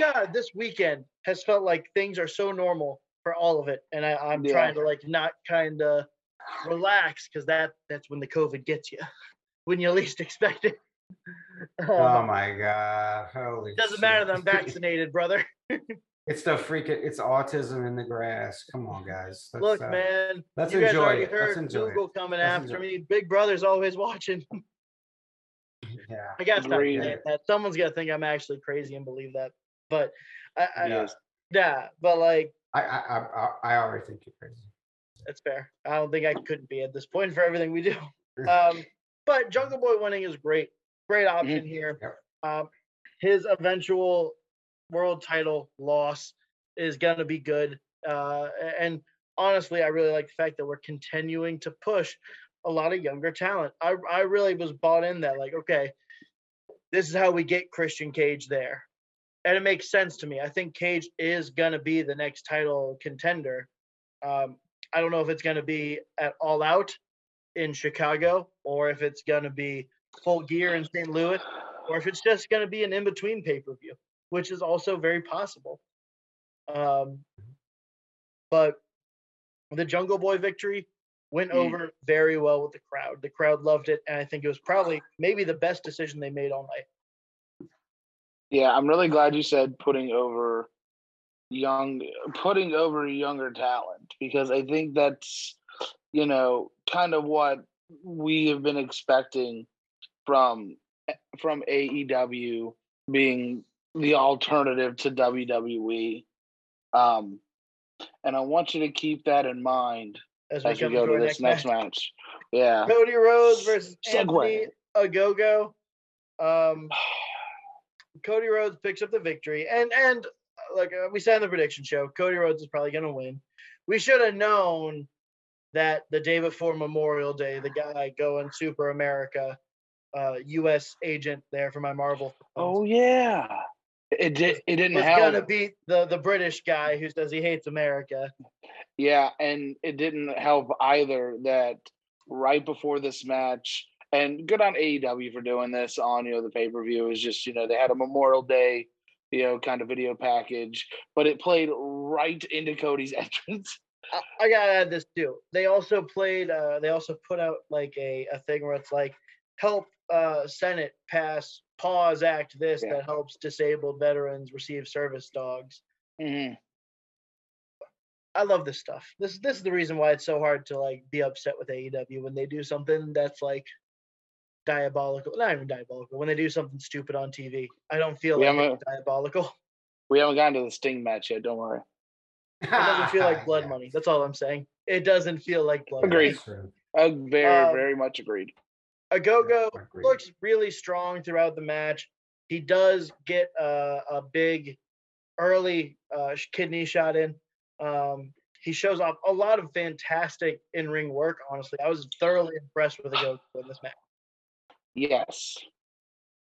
God, this weekend has felt like things are so normal for all of it, and I, I'm Yeah. trying to like not kind of relax because that that's when the COVID gets you, when you least expect it. oh Um, my god, holy! doesn't matter that I'm vaccinated, brother. It's the freaking it's autism in the grass. Come on, guys. Let's, Look, uh, man, let's you guys enjoy already it. Let's heard enjoy it. Google coming Let's after enjoy me. Big Brother's always watching. Yeah. I gotta stop Agreed. saying that. Someone's gonna think I'm actually crazy and believe that. But I, I Yes. yeah, but like I I I, I I already think you're crazy. That's fair. I don't think I couldn't be at this point for everything we do. Um, but Jungle Boy winning is great. Great option here. Yep. Um, his eventual world title loss is going to be good. Uh, and honestly, I really like the fact that we're continuing to push a lot of younger talent. I, I really was bought in that, like, okay, this is how we get Christian Cage there. And it makes sense to me. I think Cage is going to be the next title contender. Um, I don't know if it's going to be at All Out in Chicago or if it's going to be full gear in St. Louis or if it's just going to be an in between pay per view, which is also very possible. Um, but the Jungle Boy victory went Mm. over very well with the crowd. The crowd loved it, and I think it was probably maybe the best decision they made all night. Yeah, I'm really glad you said putting over young putting over younger talent because I think that's you know kind of what we have been expecting from from AEW being the alternative to WWE. Um and I want you to keep that in mind As we as we go to this next match. match. Yeah. Cody Rhodes versus Segue. Anthony Ogogo. Um, Cody Rhodes picks up the victory, and and like uh, we said in the prediction show, Cody Rhodes is probably going to win. We should have known that the day before Memorial Day, the guy going Super America, uh, U.S. agent there for my Marvel. Oh yeah. It did it didn't was help. gonna beat the the British guy who says he hates America. Yeah, and it didn't help either that right before this match, and good on AEW for doing this on you know the pay per view is just you know they had a Memorial Day you know kind of video package, but it played right into Cody's entrance. I, I gotta add this too. They also played. Uh, they also put out like a a thing where it's like help uh, Senate pass pause act this Yeah. that helps disabled veterans receive service dogs. Mhm. I love this stuff. This this is the reason why it's so hard to like be upset with AEW when they do something that's like diabolical. Not even diabolical. When they do something stupid on TV, I don't feel We like haven't- it's diabolical. We haven't gotten to the Sting match yet. Don't worry. It doesn't feel like blood Yeah, money. That's all I'm saying. It doesn't feel like blood. Agreed. that's true. Uh, very Um, very much agreed. Ogogo I agree. looks really strong throughout the match. He does get uh, a big early uh, kidney shot in. Um, he shows off a lot of fantastic in-ring work. Honestly, I was thoroughly impressed with Ogogo in this match. Yes.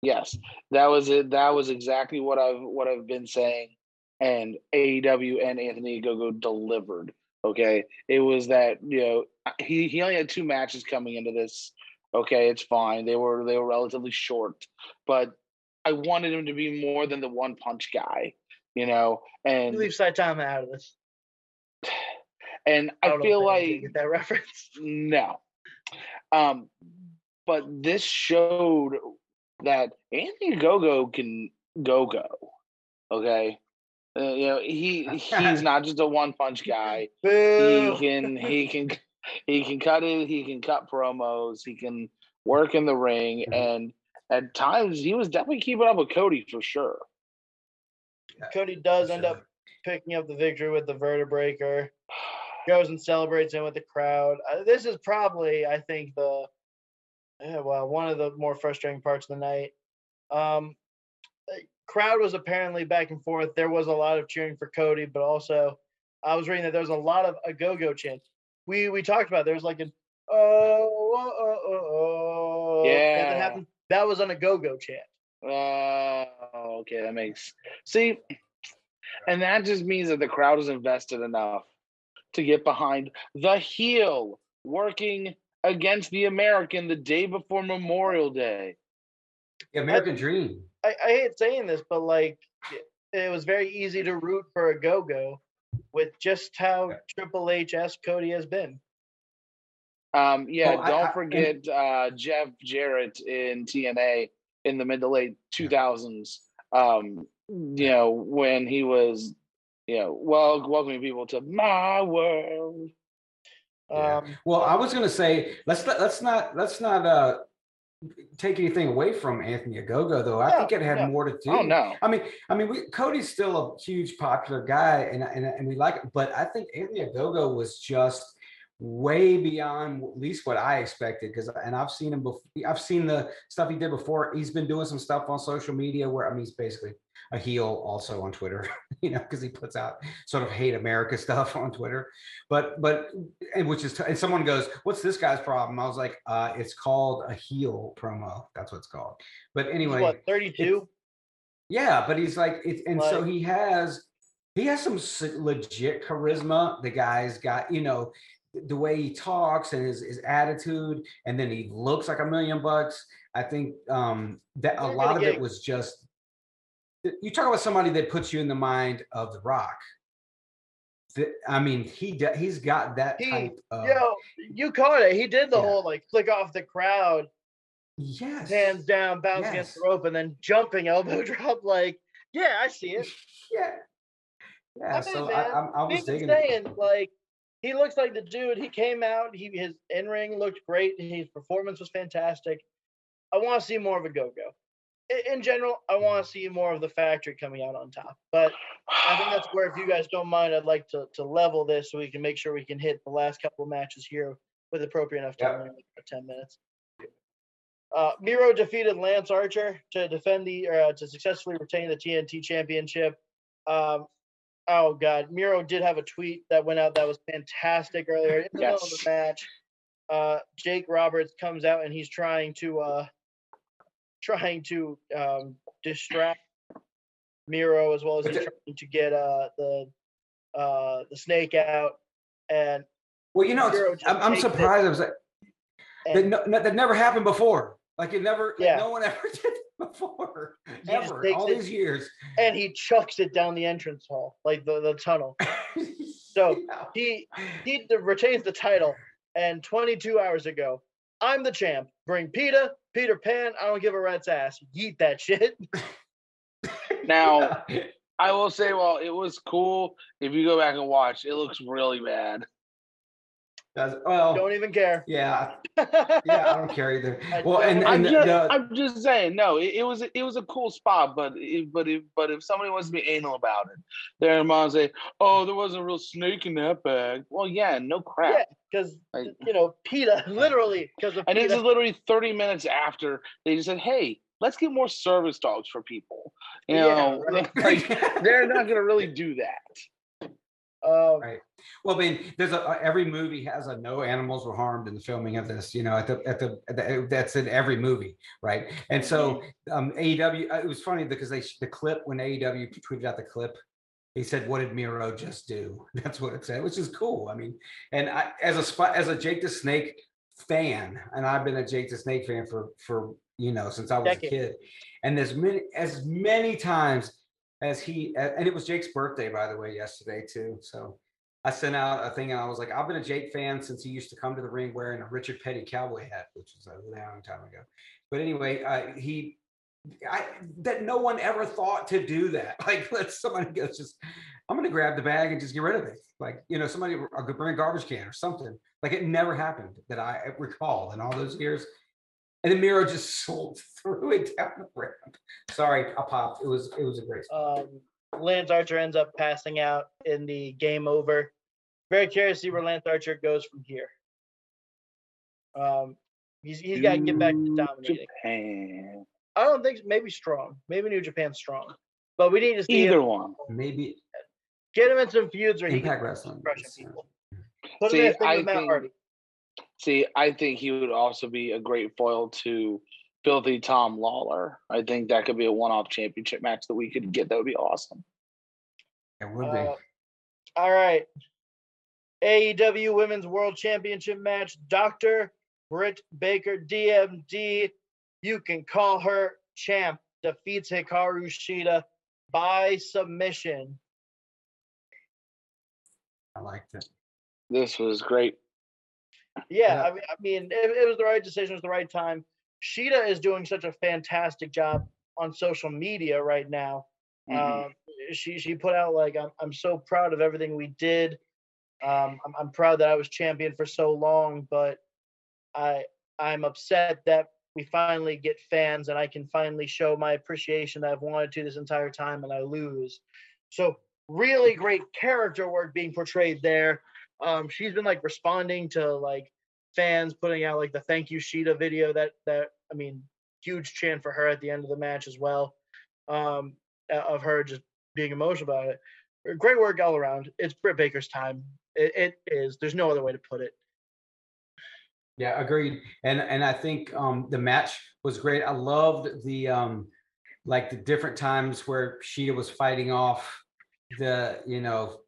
Yes. That was it. That was exactly what I've what I've been saying. And AEW and Anthony Gogo delivered. Okay. It was that, you know, he he only had two matches coming into this. Okay, it's fine. They were they were relatively short, but I wanted him to be more than the one punch guy, you know, And You leave Saitama out of this. and I, I feel like get that reference. No. Um, but this showed that Anthony Gogo can go go. Okay. Uh, you know, he he's not just a one punch guy. He can he can he can cut it, he can cut promos, he can work in the ring, Mhm. and at times he was definitely keeping up with Cody for sure. Cody does end Sure. up picking up the victory with the vertebreaker. goes and celebrates in with the crowd. Uh, this is probably, I think, the yeah, well one of the more frustrating parts of the night. Um, uh, crowd was apparently back and forth. There was a lot of cheering for Cody, but also I was reading that there was a lot of a go-go chants. We we talked about there was like an oh oh oh oh, oh that happened. That was on a go-go chant. Oh, okay, that makes see, and that just means that the crowd is invested enough to get behind the heel working against the American the day before Memorial Day. The American Dream. I, I hate saying this, but like it, it was very easy to root for a go go with just how Yeah. Triple H S Cody has been. Um, yeah, Oh, don't I- and- forget uh, Jeff Jarrett in TNA in the mid to late two thousands. Um, you know when he was, you know, well, welcoming people to my world. Yeah. Um, Well, I was going to say let's not, let's not let's not uh take anything away from Anthony Ogogo though. I No, think it had no. more to oh, do. Oh no, I mean, I mean, we, Cody's still a huge popular guy, and and, and we like it, but I think Anthony Ogogo was just way beyond at least what I expected. Because and I've seen him before. I've seen the stuff he did before. He's been doing some stuff on social media where I mean, he's basically a heel also on Twitter, you know, because he puts out sort of hate America stuff on Twitter. But but and which is and someone goes, "What's this guy's problem?" I was like, uh, "It's called a heel promo. That's what it's called." But He's anyway, what, 32? yeah, but he's like, it, and so he has he has some legit charisma. The guy's got you know the way he talks and his his attitude, and then he looks like a million bucks. I think um that a lot of it was just you talk about somebody that puts you in the mind of the Rock. I mean, he he's got that He- type of Yo, you caught it. He did the Yeah. whole like flick off the crowd, yes, hands down, bounce against the rope, and then jumping elbow drop. Like, yeah, I see it. yeah, yeah. I so mean, I, man, I, I was We've been digging it. saying like he looks like the dude. He came out. He his in ring looked great. His performance was fantastic. I want to see more of a go go. In general, I want to see more of the factory coming out on top. But I think that's where, if you guys don't mind, I'd like to to level this so we can make sure we can hit the last couple of matches here with appropriate enough time, about ten minutes. Uh, Miro defeated Lance Archer to defend the uh, to successfully retain the TNT Championship. Um, oh God, Miro did have a tweet that went out that was fantastic earlier in the middle of the match. Uh, Jake Roberts comes out and he's trying to uh, trying to um, distract Miro as well as he's trying to get uh, the uh, the snake out and Well, you know, it's- Miro just I'm, I'm takes it surprised. I was like, that, and no, no- that never happened before. Like it never, like, Yeah. no one ever did before, He ever, all it- these years. and he chucks it down the entrance hall like the, the tunnel. So, Yeah. He he retains the title. And 22 hours ago, I'm the champ. Bring Peter, Peter Pan. I don't give a rat's ass. Yeet that shit. Now, I will say, well, it was cool. If you go back and watch, it looks really bad. That's- well, Don't even care. yeah, yeah, I don't care either. Well, don't- and, I'm just, the- I'm just saying, no, it, it was it was a cool spot, but if, but if but if somebody wants to be anal about it, their mom say, "Oh, there wasn't a real snake in that bag." Well, yeah, no crap. Yeah, because Like- you know Peter, literally because of And this is literally 30 minutes after they just said, "Hey, let's get more service dogs for people." You Yeah, know, right. like they're not gonna really do that. Um, Right. Well, I mean, there's a uh, every movie has a no animals were harmed in the filming of this. You know, at the at the, at the that's in every movie, right? And so um AEW, uh, it was funny because they the clip when AEW tweeted out the clip, he said, "What did Miro just do?" That's what it said, which is cool. I mean, and I as a spot as a Jake the Snake fan, and I've been a Jake the Snake fan for for you know since I was a kid, and there's many as many times as he and it was Jake's birthday by the way yesterday too. So I sent out a thing and I was like, I've been a Jake fan since he used to come to the ring wearing a Richard Petty cowboy hat, which was a long time ago. But anyway, uh, he I that no one ever thought to do that. Like let somebody just I'm gonna grab the bag and just get rid of it. Like, you know, somebody go bring a garbage can or something. Like it never happened that I recall in all those years. And then Miro just sold threw it down the ramp. Sorry, I popped. It was it was a great um, Lance Archer ends up passing out in the game over. Very curious to see where Lance Archer goes from here. Um, he's he's got to get back to New dominating. Japan. I don't think maybe strong, maybe New Japan's strong, but we need to see Either him, one. Maybe get him in some feuds where he Impact can Wrestling. crushing people. Put him in See, a thing I with Matt think- Hardy. See, I think he would also be a great foil to Filthy Tom Lawler. I think that could be a one-off championship match that we could get. That would be awesome. It would be. Uh, all right. AEW Women's World Championship match. Dr. Britt Baker, DMD. You can call her champ. Defeats Hikaru Shida by submission. I liked it. This was great. Yeah, Yeah. I mean, I mean, it, it was the right decision. It was the right time. Shida is doing such a fantastic job on social media right now. Mhm. Um, she she put out like I'm I'm so proud of everything we did. Um, I'm I'm proud that I was champion for so long, but I I'm upset that we finally get fans and I can finally show my appreciation that I've wanted to this entire time and I lose. So really great character work being portrayed there. Um, she's been like responding to like fans putting out like the thank you Shida video that that I mean huge chant for her at the end of the match as well. Um, of her just being emotional about it. Great work all around. It's Britt Baker's time. It, it is. There's no other way to put it. Yeah, agreed. And and I think um the match was great. I loved the um like the different times where Shida was fighting off the, you know,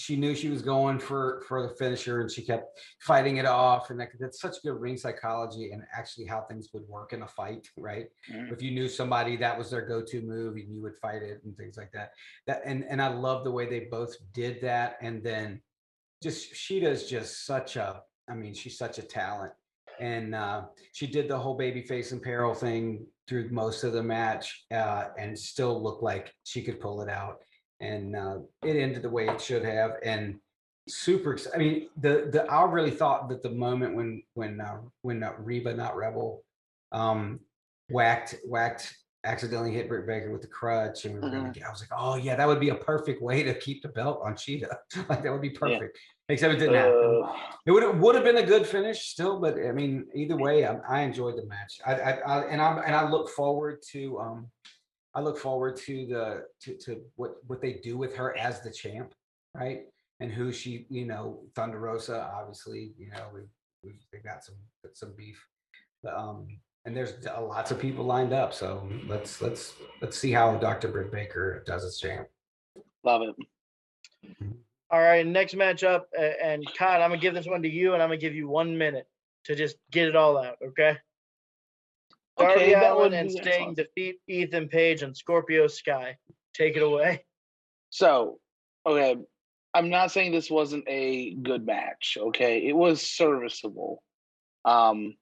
she knew she was going for for the finisher and she kept fighting it off and that, that's such good ring psychology and actually how things would work in a fight right Mhm. if you knew somebody that was their go-to move and you would fight it and things like that that and and i love the way they both did that and then just Shida's just such a I mean, she's such a talent. And uh, she did the whole baby face and peril thing through most of the match uh, and still looked like she could pull it out. And uh, it ended the way it should have. And super I mean, the the I really thought that the moment when when uh, when uh, Reba, not Rebel, um, whacked whacked accidentally hit Britt Baker with the crutch, and we were gonna get. I was like, oh yeah, that would be a perfect way to keep the belt on Shida. like that would be perfect. Except it didn't happen. Uh, It would would have been a good finish still, but I mean, either way, I, I enjoyed the match. I, I, I and I and I look forward to um, I look forward to the to, to what what they do with her as the champ, right? And who she, you know, Thunder Rosa, obviously, you know, we we they got some some beef, but, um, and there's a- lots of people lined up. So let's let's let's see how Dr. Britt Baker does as champ. love it. All right, next matchup, and Todd, I'm gonna give this one to you, and I'm gonna give you one minute to just get it all out. Okay. Darby Okay, that Allin and be Sting defeat Ethan Page and Scorpio Sky. Take it away. So, okay, I'm not saying this wasn't a good match. Okay, it was serviceable. Um,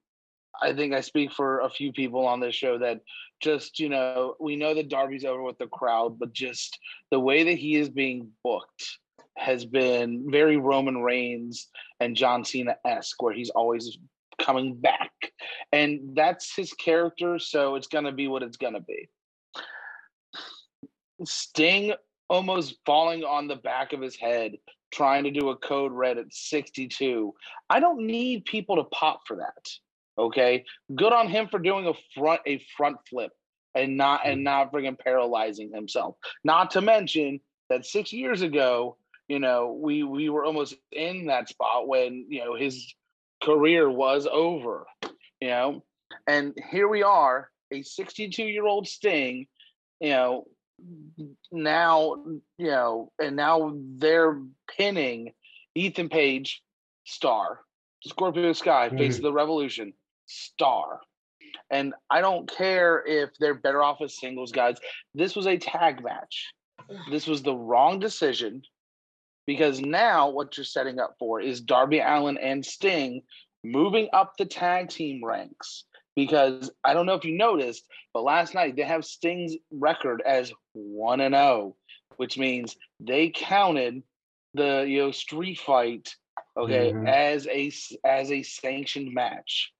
I think I speak for a few people on this show that just you know we know that Darby's over with the crowd, but just the way that he is being booked has been very Roman Reigns and John Cena esque, where he's always coming back, and that's his character. So it's gonna be what it's gonna be. Sting almost falling on the back of his head trying to do a code red at 62. I don't need people to pop for that. Okay? Good on him for doing a front a front flip and not and not friggin' paralyzing himself. Not to mention that 6 years ago, you know, we we were almost in that spot when, you know, his career was over, you know? And here we are, a 62-year-old Sting, you know, now you know, and now they're pinning Ethan Page, star, Scorpio Sky, hmm. face of the Revolution, star. And I don't care if they're better off as singles guys. This was a tag match. This was the wrong decision because now what you're setting up for is Darby Allin and Sting moving up the tag team ranks. Because I don't know if you noticed, but last night they have Sting's record as 1 and 0, which means they counted the you know street fight okay Mhm. as a as a sanctioned match.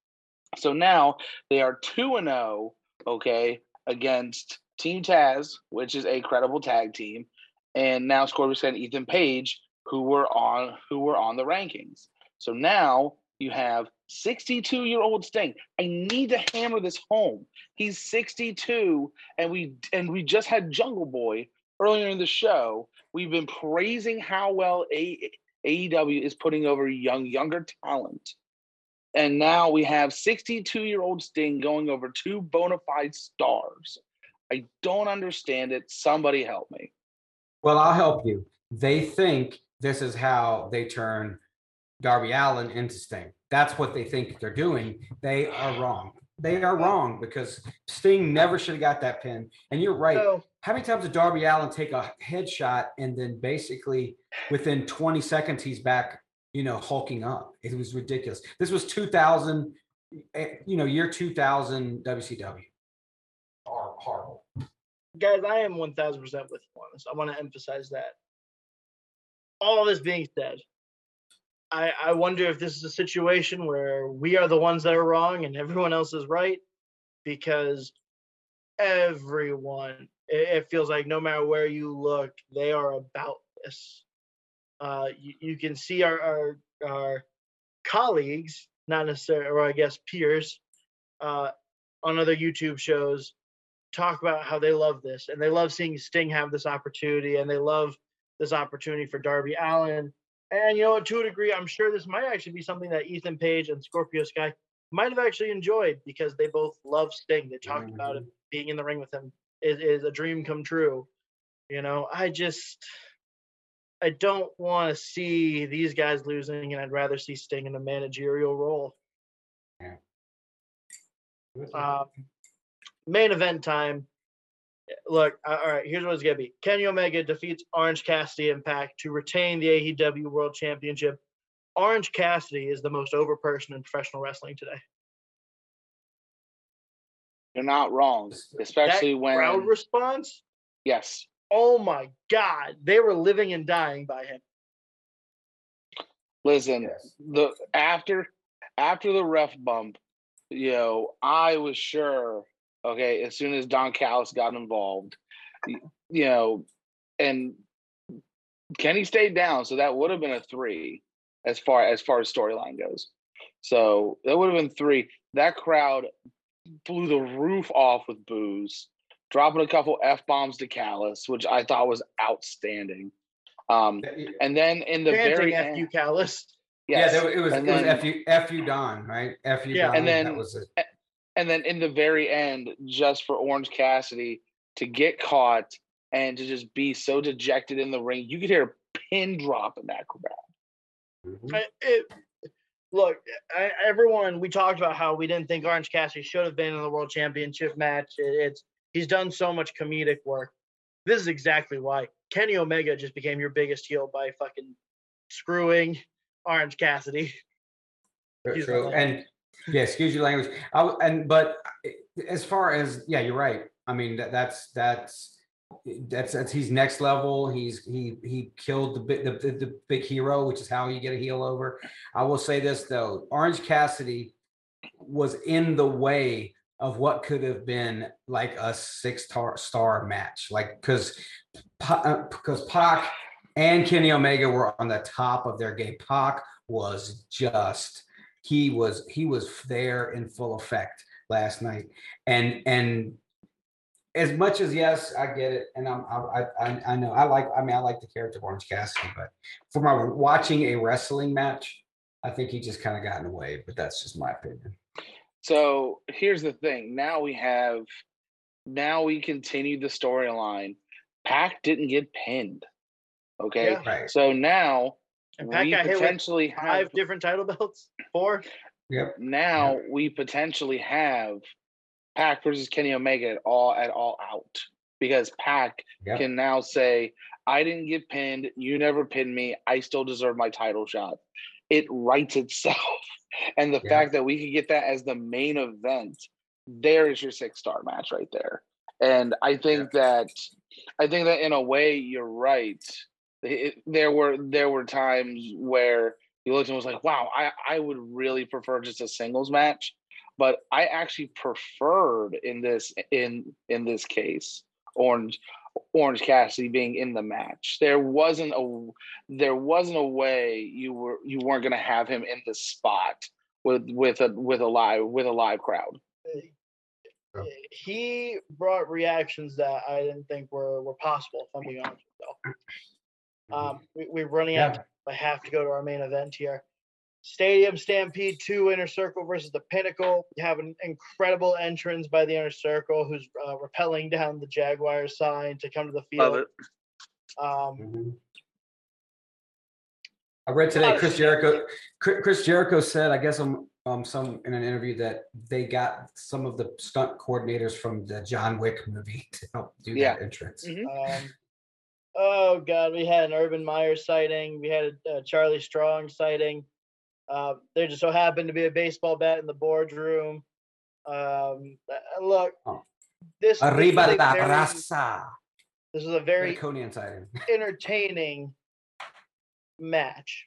So now they are 2 and 0 okay against Team Taz, which is a credible tag team, and now Scorpio and Ethan Page who were on who were on the rankings. So now you have 62 year old Sting. I need to hammer this home. He's 62, and we and we just had Jungle Boy earlier in the show. We've been praising how well A- AEW is putting over young younger talent, and now we have 62 year old Sting going over two bona fide stars. I don't understand it. Somebody help me. Well, I'll help you. They think this is how they turn Darby Allin into Sting. That's what they think they're doing. They are wrong. They are wrong because Sting never should have got that pin. And you're right. How many times did Darby Allin take a headshot and then basically within 20 seconds he's back, you know, hulking up? It was ridiculous. This was 2000, eh, you know, year 2000 WCW. Guys, I am 1000% with you on this. I want to emphasize that. All this being said, I, I wonder if this is a situation where we are the ones that are wrong and everyone else is right because everyone, it, it feels like no matter where you look, they are about this. uh, you, you can see our, our our colleagues, not necessarily, or I guess peers, uh, on other YouTube shows talk about how they love this and they love seeing Sting have this opportunity and they love this opportunity for Darby Allin. And you know to a degree, I'm sure this might actually be something that Ethan Page and Scorpio Sky might have actually enjoyed because they both love Sting. They talked about it being in the ring with him is, is a dream come true. You know, I just I don't want to see these guys losing, and I'd rather see Sting in a managerial role. Um, main event time. Look, uh, all right. Here's what it's gonna be: Kenny Omega defeats Orange Cassidy in Pac to retain the AEW World Championship. Orange Cassidy is the most over person in professional wrestling today. You're not wrong, especially that when crowd response. yes, Oh my God, they were living and dying by him. listen, Yes. the after after the ref bump, you know, I was sure. Okay, as soon as Don Callis got involved, y- you know, and Kenny stayed down, so that would have been a three as far as far as storyline goes. So that would have been three. That crowd blew the roof off with booze, dropping a couple f bombs to Callis, which I thought was outstanding. Um, and then in the Chanting very F you end, call yes, Yeah, there, it was and it was then- fu fu Don, right? Fu Yeah, Don. and then- that was it. And then in the very end, just for Orange Cassidy to get caught and to just be so dejected in the ring, you could hear a pin drop in that crowd. Mhm. I, it, look, I, everyone, we talked about how we didn't think Orange Cassidy should have been in the World Championship match. It, it's he's done so much comedic work. This is exactly why Kenny Omega just became your biggest heel by fucking screwing Orange Cassidy. True, true. And yeah, excuse your language. I, and but uh, as far as yeah, you're right. I mean that that's that's that's that's he's next level. He's he he killed the big the, the, the big hero, which is how you get a heel over. I will say this though, Orange Cassidy was in the way of what could have been like a six star star match, like because because Pac and Kenny Omega were on the top of their game. Pac was just he was he was there in full effect last night and and as much as yes i get it and i'm i i, I know i like i mean i like the character of orange cassidy but for my watching a wrestling match i think he just kind of got in the way but that's just my opinion So here's the thing. Now we have now we continue the storyline. Pac didn't get pinned. Okay. Yeah. right So now And Pat we got hit with potentially have five different title belts. Four. yep now we potentially have Pac versus Kenny Omega at all at all out because Pac yep can now say, I didn't get pinned. You never pinned me. I still deserve my title shot. It writes itself. And the Yeah. fact that we could get that as the main event, there is your six star match right there. And I think that I think that in a way you're right. There were there were times where you looked and was like, wow, I, I would really prefer just a singles match. But I actually preferred in this in in this case Orange Orange Cassidy being in the match. There wasn't a there wasn't a way you were you weren't gonna have him in the spot with with a with a live with a live crowd. Uh, he brought reactions that I didn't think were were possible. If I'm being honest. Um, we, we're running out. Yeah. I have to go to our main event here. Stadium Stampede 2 Inner Circle versus the Pinnacle. You have an incredible entrance by the Inner Circle who's uh, rappelling down the Jaguar sign to come to the field. Um, Mhm. I read today Chris. Jericho. Chris Chris Jericho said, I guess um um some in an interview that they got some of the stunt coordinators from the John Wick movie to help do Yeah. that entrance. Mhm. um, oh, God. We had an Urban Meyer sighting. We had a, uh Charlie Strong sighting. Uh, there just so happened to be a baseball bat in the boardroom. Um, look, Oh. this, Arriba a la very- raza. This was a very Draconian sighting. entertaining match.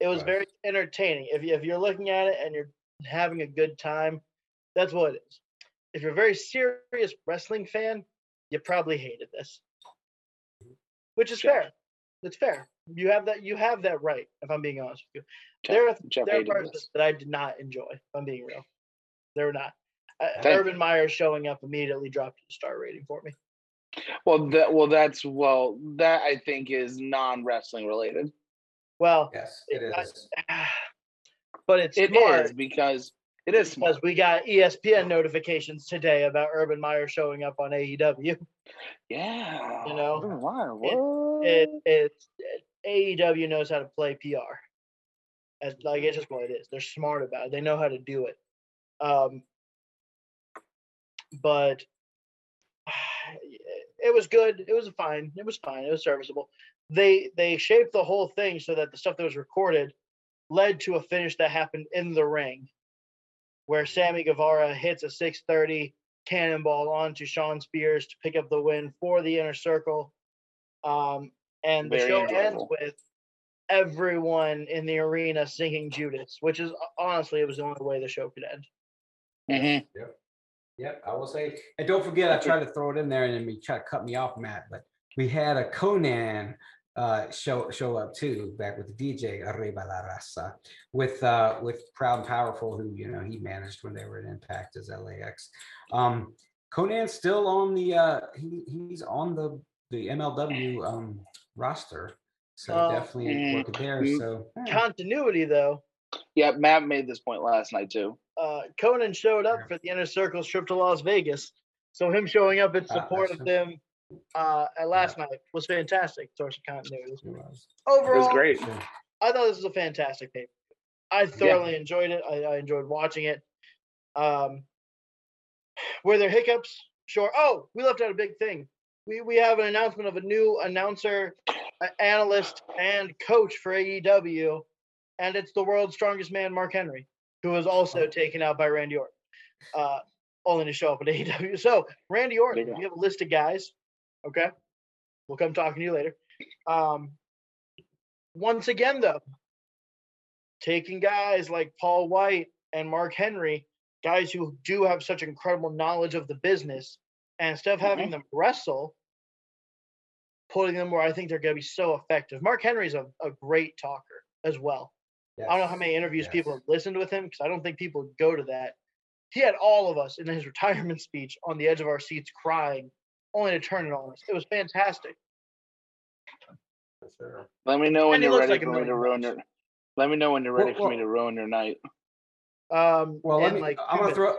It was Right. very entertaining. If you, if you're looking at it and you're having a good time, that's what it is. If you're a very serious wrestling fan, you probably hated this, which is Sure. fair. It's fair. You have that. You have that right. If I'm being honest with you, Jeff, there are Jeff there are parts this. that I did not enjoy. If I'm being real, they were not. Uh, Thank Urban Meyer showing up immediately dropped the star rating for me. Well, that well, that's well, that I think is non wrestling related. Well, Yes, it It- I- but it's It is smart because it is smart. because we got ESPN notifications today about Urban Meyer showing up on AEW. Yeah, You know, Urban Meyer, it- what? It it, it AEW knows how to play PR. As like it's just what it is. They're smart about it. They know how to do it. Um, but it was good. It was fine. It was fine. It was serviceable. They they shaped the whole thing so that the stuff that was recorded led to a finish that happened in the ring, where Sammy Guevara hits a 630 cannonball onto Shawn Spears to pick up the win for the inner circle. Um, and the Very show ends with everyone in the arena singing Judas, which is honestly it was the only way the show could end. Mhm. Yep, I will say, and don't forget, I tried to throw it in there and then we try to cut me off, Matt, but we had a Konnan uh show show up too, back with the DJ Arriba la Raza, with uh with Proud and Powerful, who you know he managed when they were in Impact as LAX. Um Konnan's still on the uh he he's on the the MLW um roster. So Oh, definitely mm, working there. mm. So yeah. Continuity though, Yeah, Matt made this point last night too. uh, Konnan showed up Yeah. for the inner circle's trip to Las Vegas. So him showing up in Ah, support that's of true. them uh, at last night was fantastic. Source of continuity. It. Overall, It was great. Sure. I thought this was a fantastic paper. I thoroughly enjoyed it. I, I enjoyed watching it. Um, were there hiccups? Sure. Oh, we left out a big thing. We we have an announcement of a new announcer, a- analyst, and coach for AEW, and it's the world's strongest man, Mark Henry, who was also taken out by Randy Orton, uh, only to show up at AEW. So Randy Orton, There you we have a list of guys. Okay, we'll come talking to you later. Um, once again, though, taking guys like Paul White and Mark Henry, guys who do have such incredible knowledge of the business, and instead of having them wrestle, putting them where I think they're going to be so effective. Mark Henry's a, a great talker as well. I don't know how many interviews people have listened with him because I don't think people go to that. He had all of us in his retirement speech on the edge of our seats crying, only to turn it on us. It was fantastic. Let me know when And you're ready like for me to ruin your. Let me know when you're Well, ready for me to ruin your night. Um, Well, let me, like I'm gonna throw.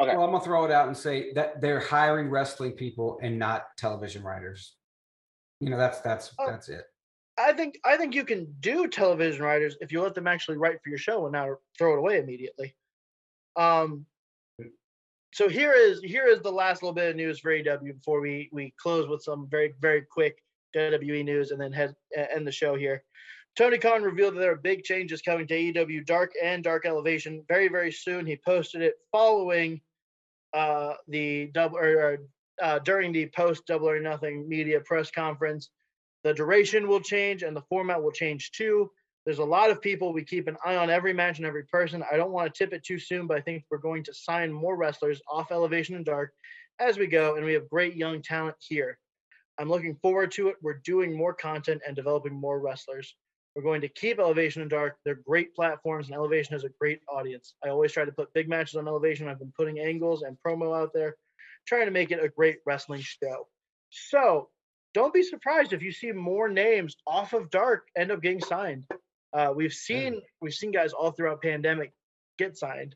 Okay. well, I'm gonna throw it out and say that they're hiring wrestling people and not television writers. You know, that's, that's, Oh. that's it. I think I think you can do television writers if you let them actually write for your show and not throw it away immediately. Um, so here is here is the last little bit of news for AEW before we we close with some very very quick WWE news and then head uh, end the show here. Tony Khan revealed that there are big changes coming to AEW Dark and Dark Elevation very very soon. He posted it following uh, the double or, or uh, during the post Double or Nothing media press conference. The duration will change and the format will change too. There's a lot of people. We keep an eye on every match and every person. I don't want to tip it too soon, but I think we're going to sign more wrestlers off Elevation and Dark as we go, and we have great young talent here. I'm looking forward to it. We're doing more content and developing more wrestlers. We're going to keep Elevation and Dark. They're great platforms, and Elevation has a great audience. I always try to put big matches on Elevation. I've been putting angles and promo out there, trying to make it a great wrestling show. So don't be surprised if you see more names off of Dark end up getting signed. Uh, we've seen we've seen guys all throughout pandemic get signed.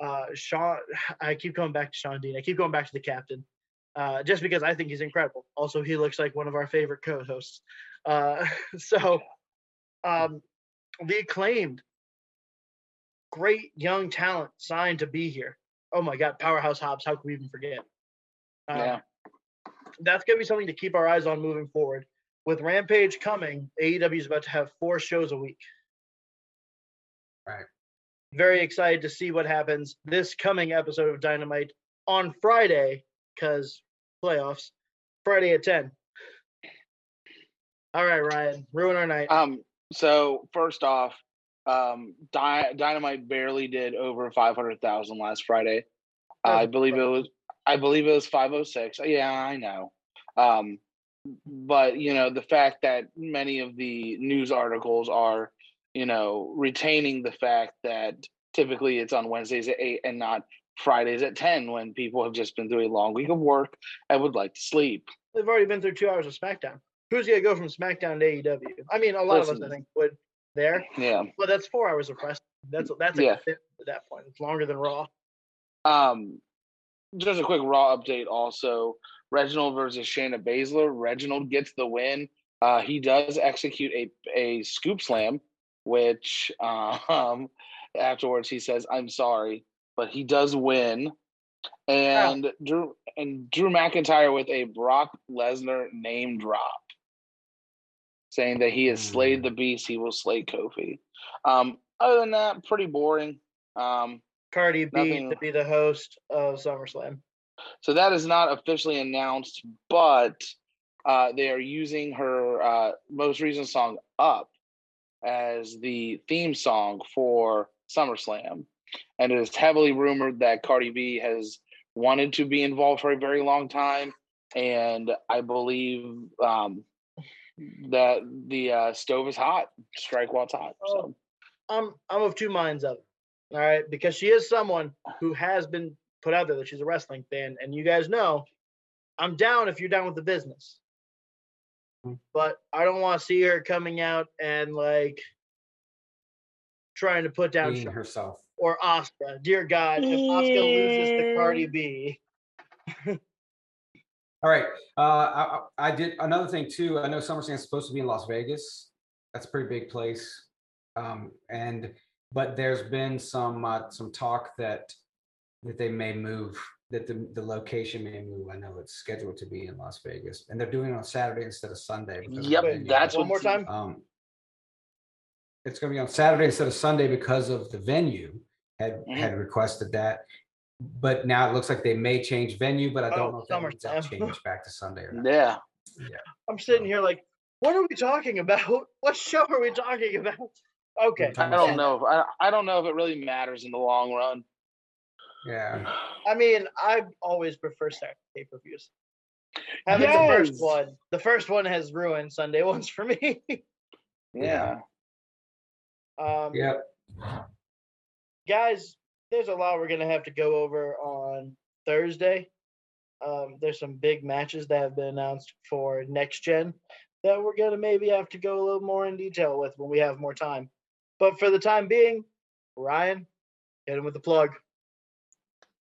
Uh, Shawn, I keep going back to Shawn Dean. I keep going back to the captain, uh, just because I think he's incredible. Also, he looks like one of our favorite co-hosts. Uh, so, um, the acclaimed, great young talent signed to be here. Oh my God, powerhouse Hobbs! How could we even forget? Um, Yeah. that's going to be something to keep our eyes on moving forward. With Rampage coming, AEW is about to have four shows a week. Right. Very excited to see what happens this coming episode of Dynamite on Friday, because playoffs, Friday at 10. All right, Ryan, ruin our night. Um. So first off, um, Dy- Dynamite barely did over five hundred thousand last Friday. I believe it was. I believe it was five oh six. Yeah, I know. Um, but you know the fact that many of the news articles are you know retaining the fact that typically it's on wednesdays at 8 and not fridays at 10 when people have just been through a long week of work and would like to sleep They've already been through two hours of SmackDown. Who's gonna go from SmackDown to AEW? I mean, a lot of us I think would there, yeah but that's four hours of wrestling. That's that's a Yeah. fit at that point. It's longer than Raw. um just a quick raw update also reginald versus shayna baszler. Reginald gets the win. Uh he does execute a a scoop slam which um afterwards he says i'm sorry but he does win. And drew and drew mcintyre with a brock lesnar name drop saying that he has slayed the beast he will slay kofi. Um other than that pretty boring. Um Cardi B Nothing- to be the host of SummerSlam. So that is not officially announced, but uh, they are using her uh, most recent song "Up" as the theme song for SummerSlam, and it is heavily rumored that Cardi B has wanted to be involved for a very long time, and I believe um, that the uh, stove is hot, strike while it's hot. So I'm I'm of two minds of it. All right, because she is someone who has been put out there that she's a wrestling fan, and you guys know, I'm down if you're down with the business. Mm. But I don't want to see her coming out and like trying to put down herself. or Oscar. Dear God, if Oscar loses to Cardi B, All right. Uh, I, I did another thing too. I know SummerSlam is supposed to be in Las Vegas. That's a pretty big place. Um, and but there's been some uh, some talk that that they may move that the, the location may move. I know it's scheduled to be in Las Vegas, and they're doing it on Saturday instead of Sunday. because of Yep, venue. that's one more what- time. Um, it's going to be on Saturday instead of Sunday because of the venue had Mhm. had requested that. But now it looks like they may change venue, but I don't Oh, know if that means they'll SummerSlam. change back to Sunday or not. yeah. I'm sitting here like, what are we talking about? What show are we talking about? Okay. I don't know. If, I I don't know if it really matters in the long run. Yeah. I mean, I always prefer Saturday pay per views. Having the first one, the first one has ruined Sunday ones for me. Yeah. um, Yep. guys, there's a lot we're gonna have to go over on Thursday. Um, there's some big matches that have been announced for next gen that we're gonna maybe have to go a little more in detail with when we have more time. But for the time being, Ryan, hit him with the plug.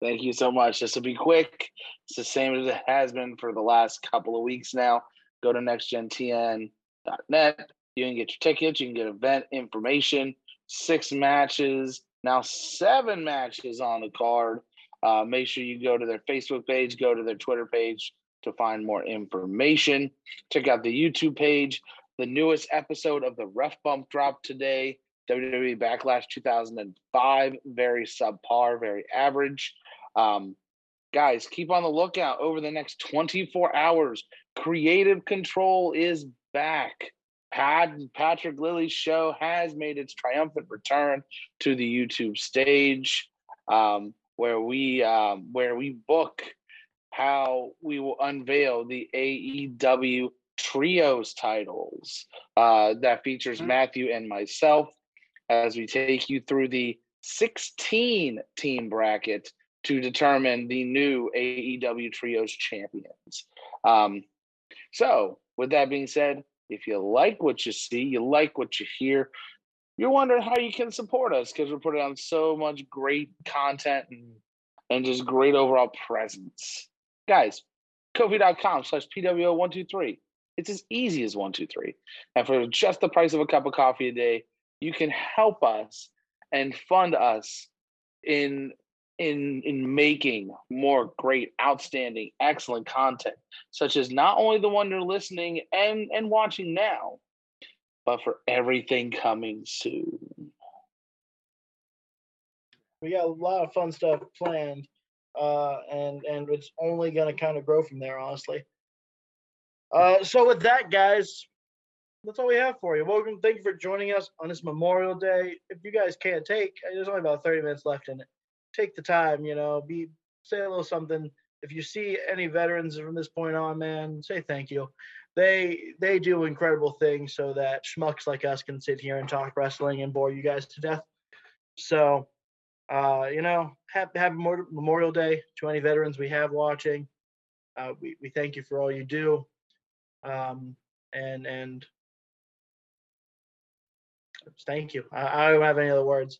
Thank you so much. This will be quick. It's the same as it has been for the last couple of weeks now. Go to nextgentn.net. You can get your tickets. You can get event information. Six matches, now seven matches on the card. Uh, make sure you go to their Facebook page, go to their Twitter page to find more information. Check out the YouTube page. The newest episode of the Rough Bump dropped today. WWE Backlash 2005. Very subpar, very average. Um, guys, keep on the lookout over the next 24 hours. Creative Control is back. Pat, Patrick Lilly's show has made its triumphant return to the YouTube stage, um, where we um, where we book how we will unveil the AEW trios titles uh, that features Mhm. Matthew and myself as we take you through the 16 team bracket to determine the new AEW Trios champions. Um, so, with that being said, if you like what you see, you like what you hear, you're wondering how you can support us because we're putting on so much great content and, and just great overall presence. Guys, kofi.com slash PWO123. It's as easy as 123. And for just the price of a cup of coffee a day, you can help us and fund us in in in making more great outstanding excellent content such as not only the one you're listening and and watching now but for everything coming soon. We got a lot of fun stuff planned uh and and it's only going to kind of grow from there honestly. Uh so with that guys that's all we have for you. Welcome. Thank you for joining us on this memorial day. If you guys can't take there's only about 30 minutes left in it. Take the time you know. Be say a little something. If you see any veterans from this point on, man, say thank you. They they do incredible things so that schmucks like us can sit here and talk wrestling and bore you guys to death. So, uh, you know, happy Memor- Memorial Day to any veterans we have watching. Uh, we we thank you for all you do, um, and and thank you. I, I don't have any other words.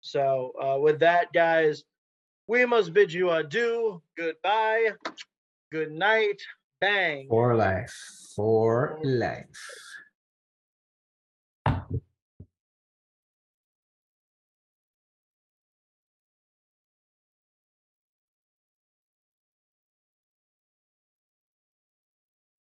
So, uh, with that, guys, we must bid you adieu. Goodbye. Good night. Bang. For life. For life.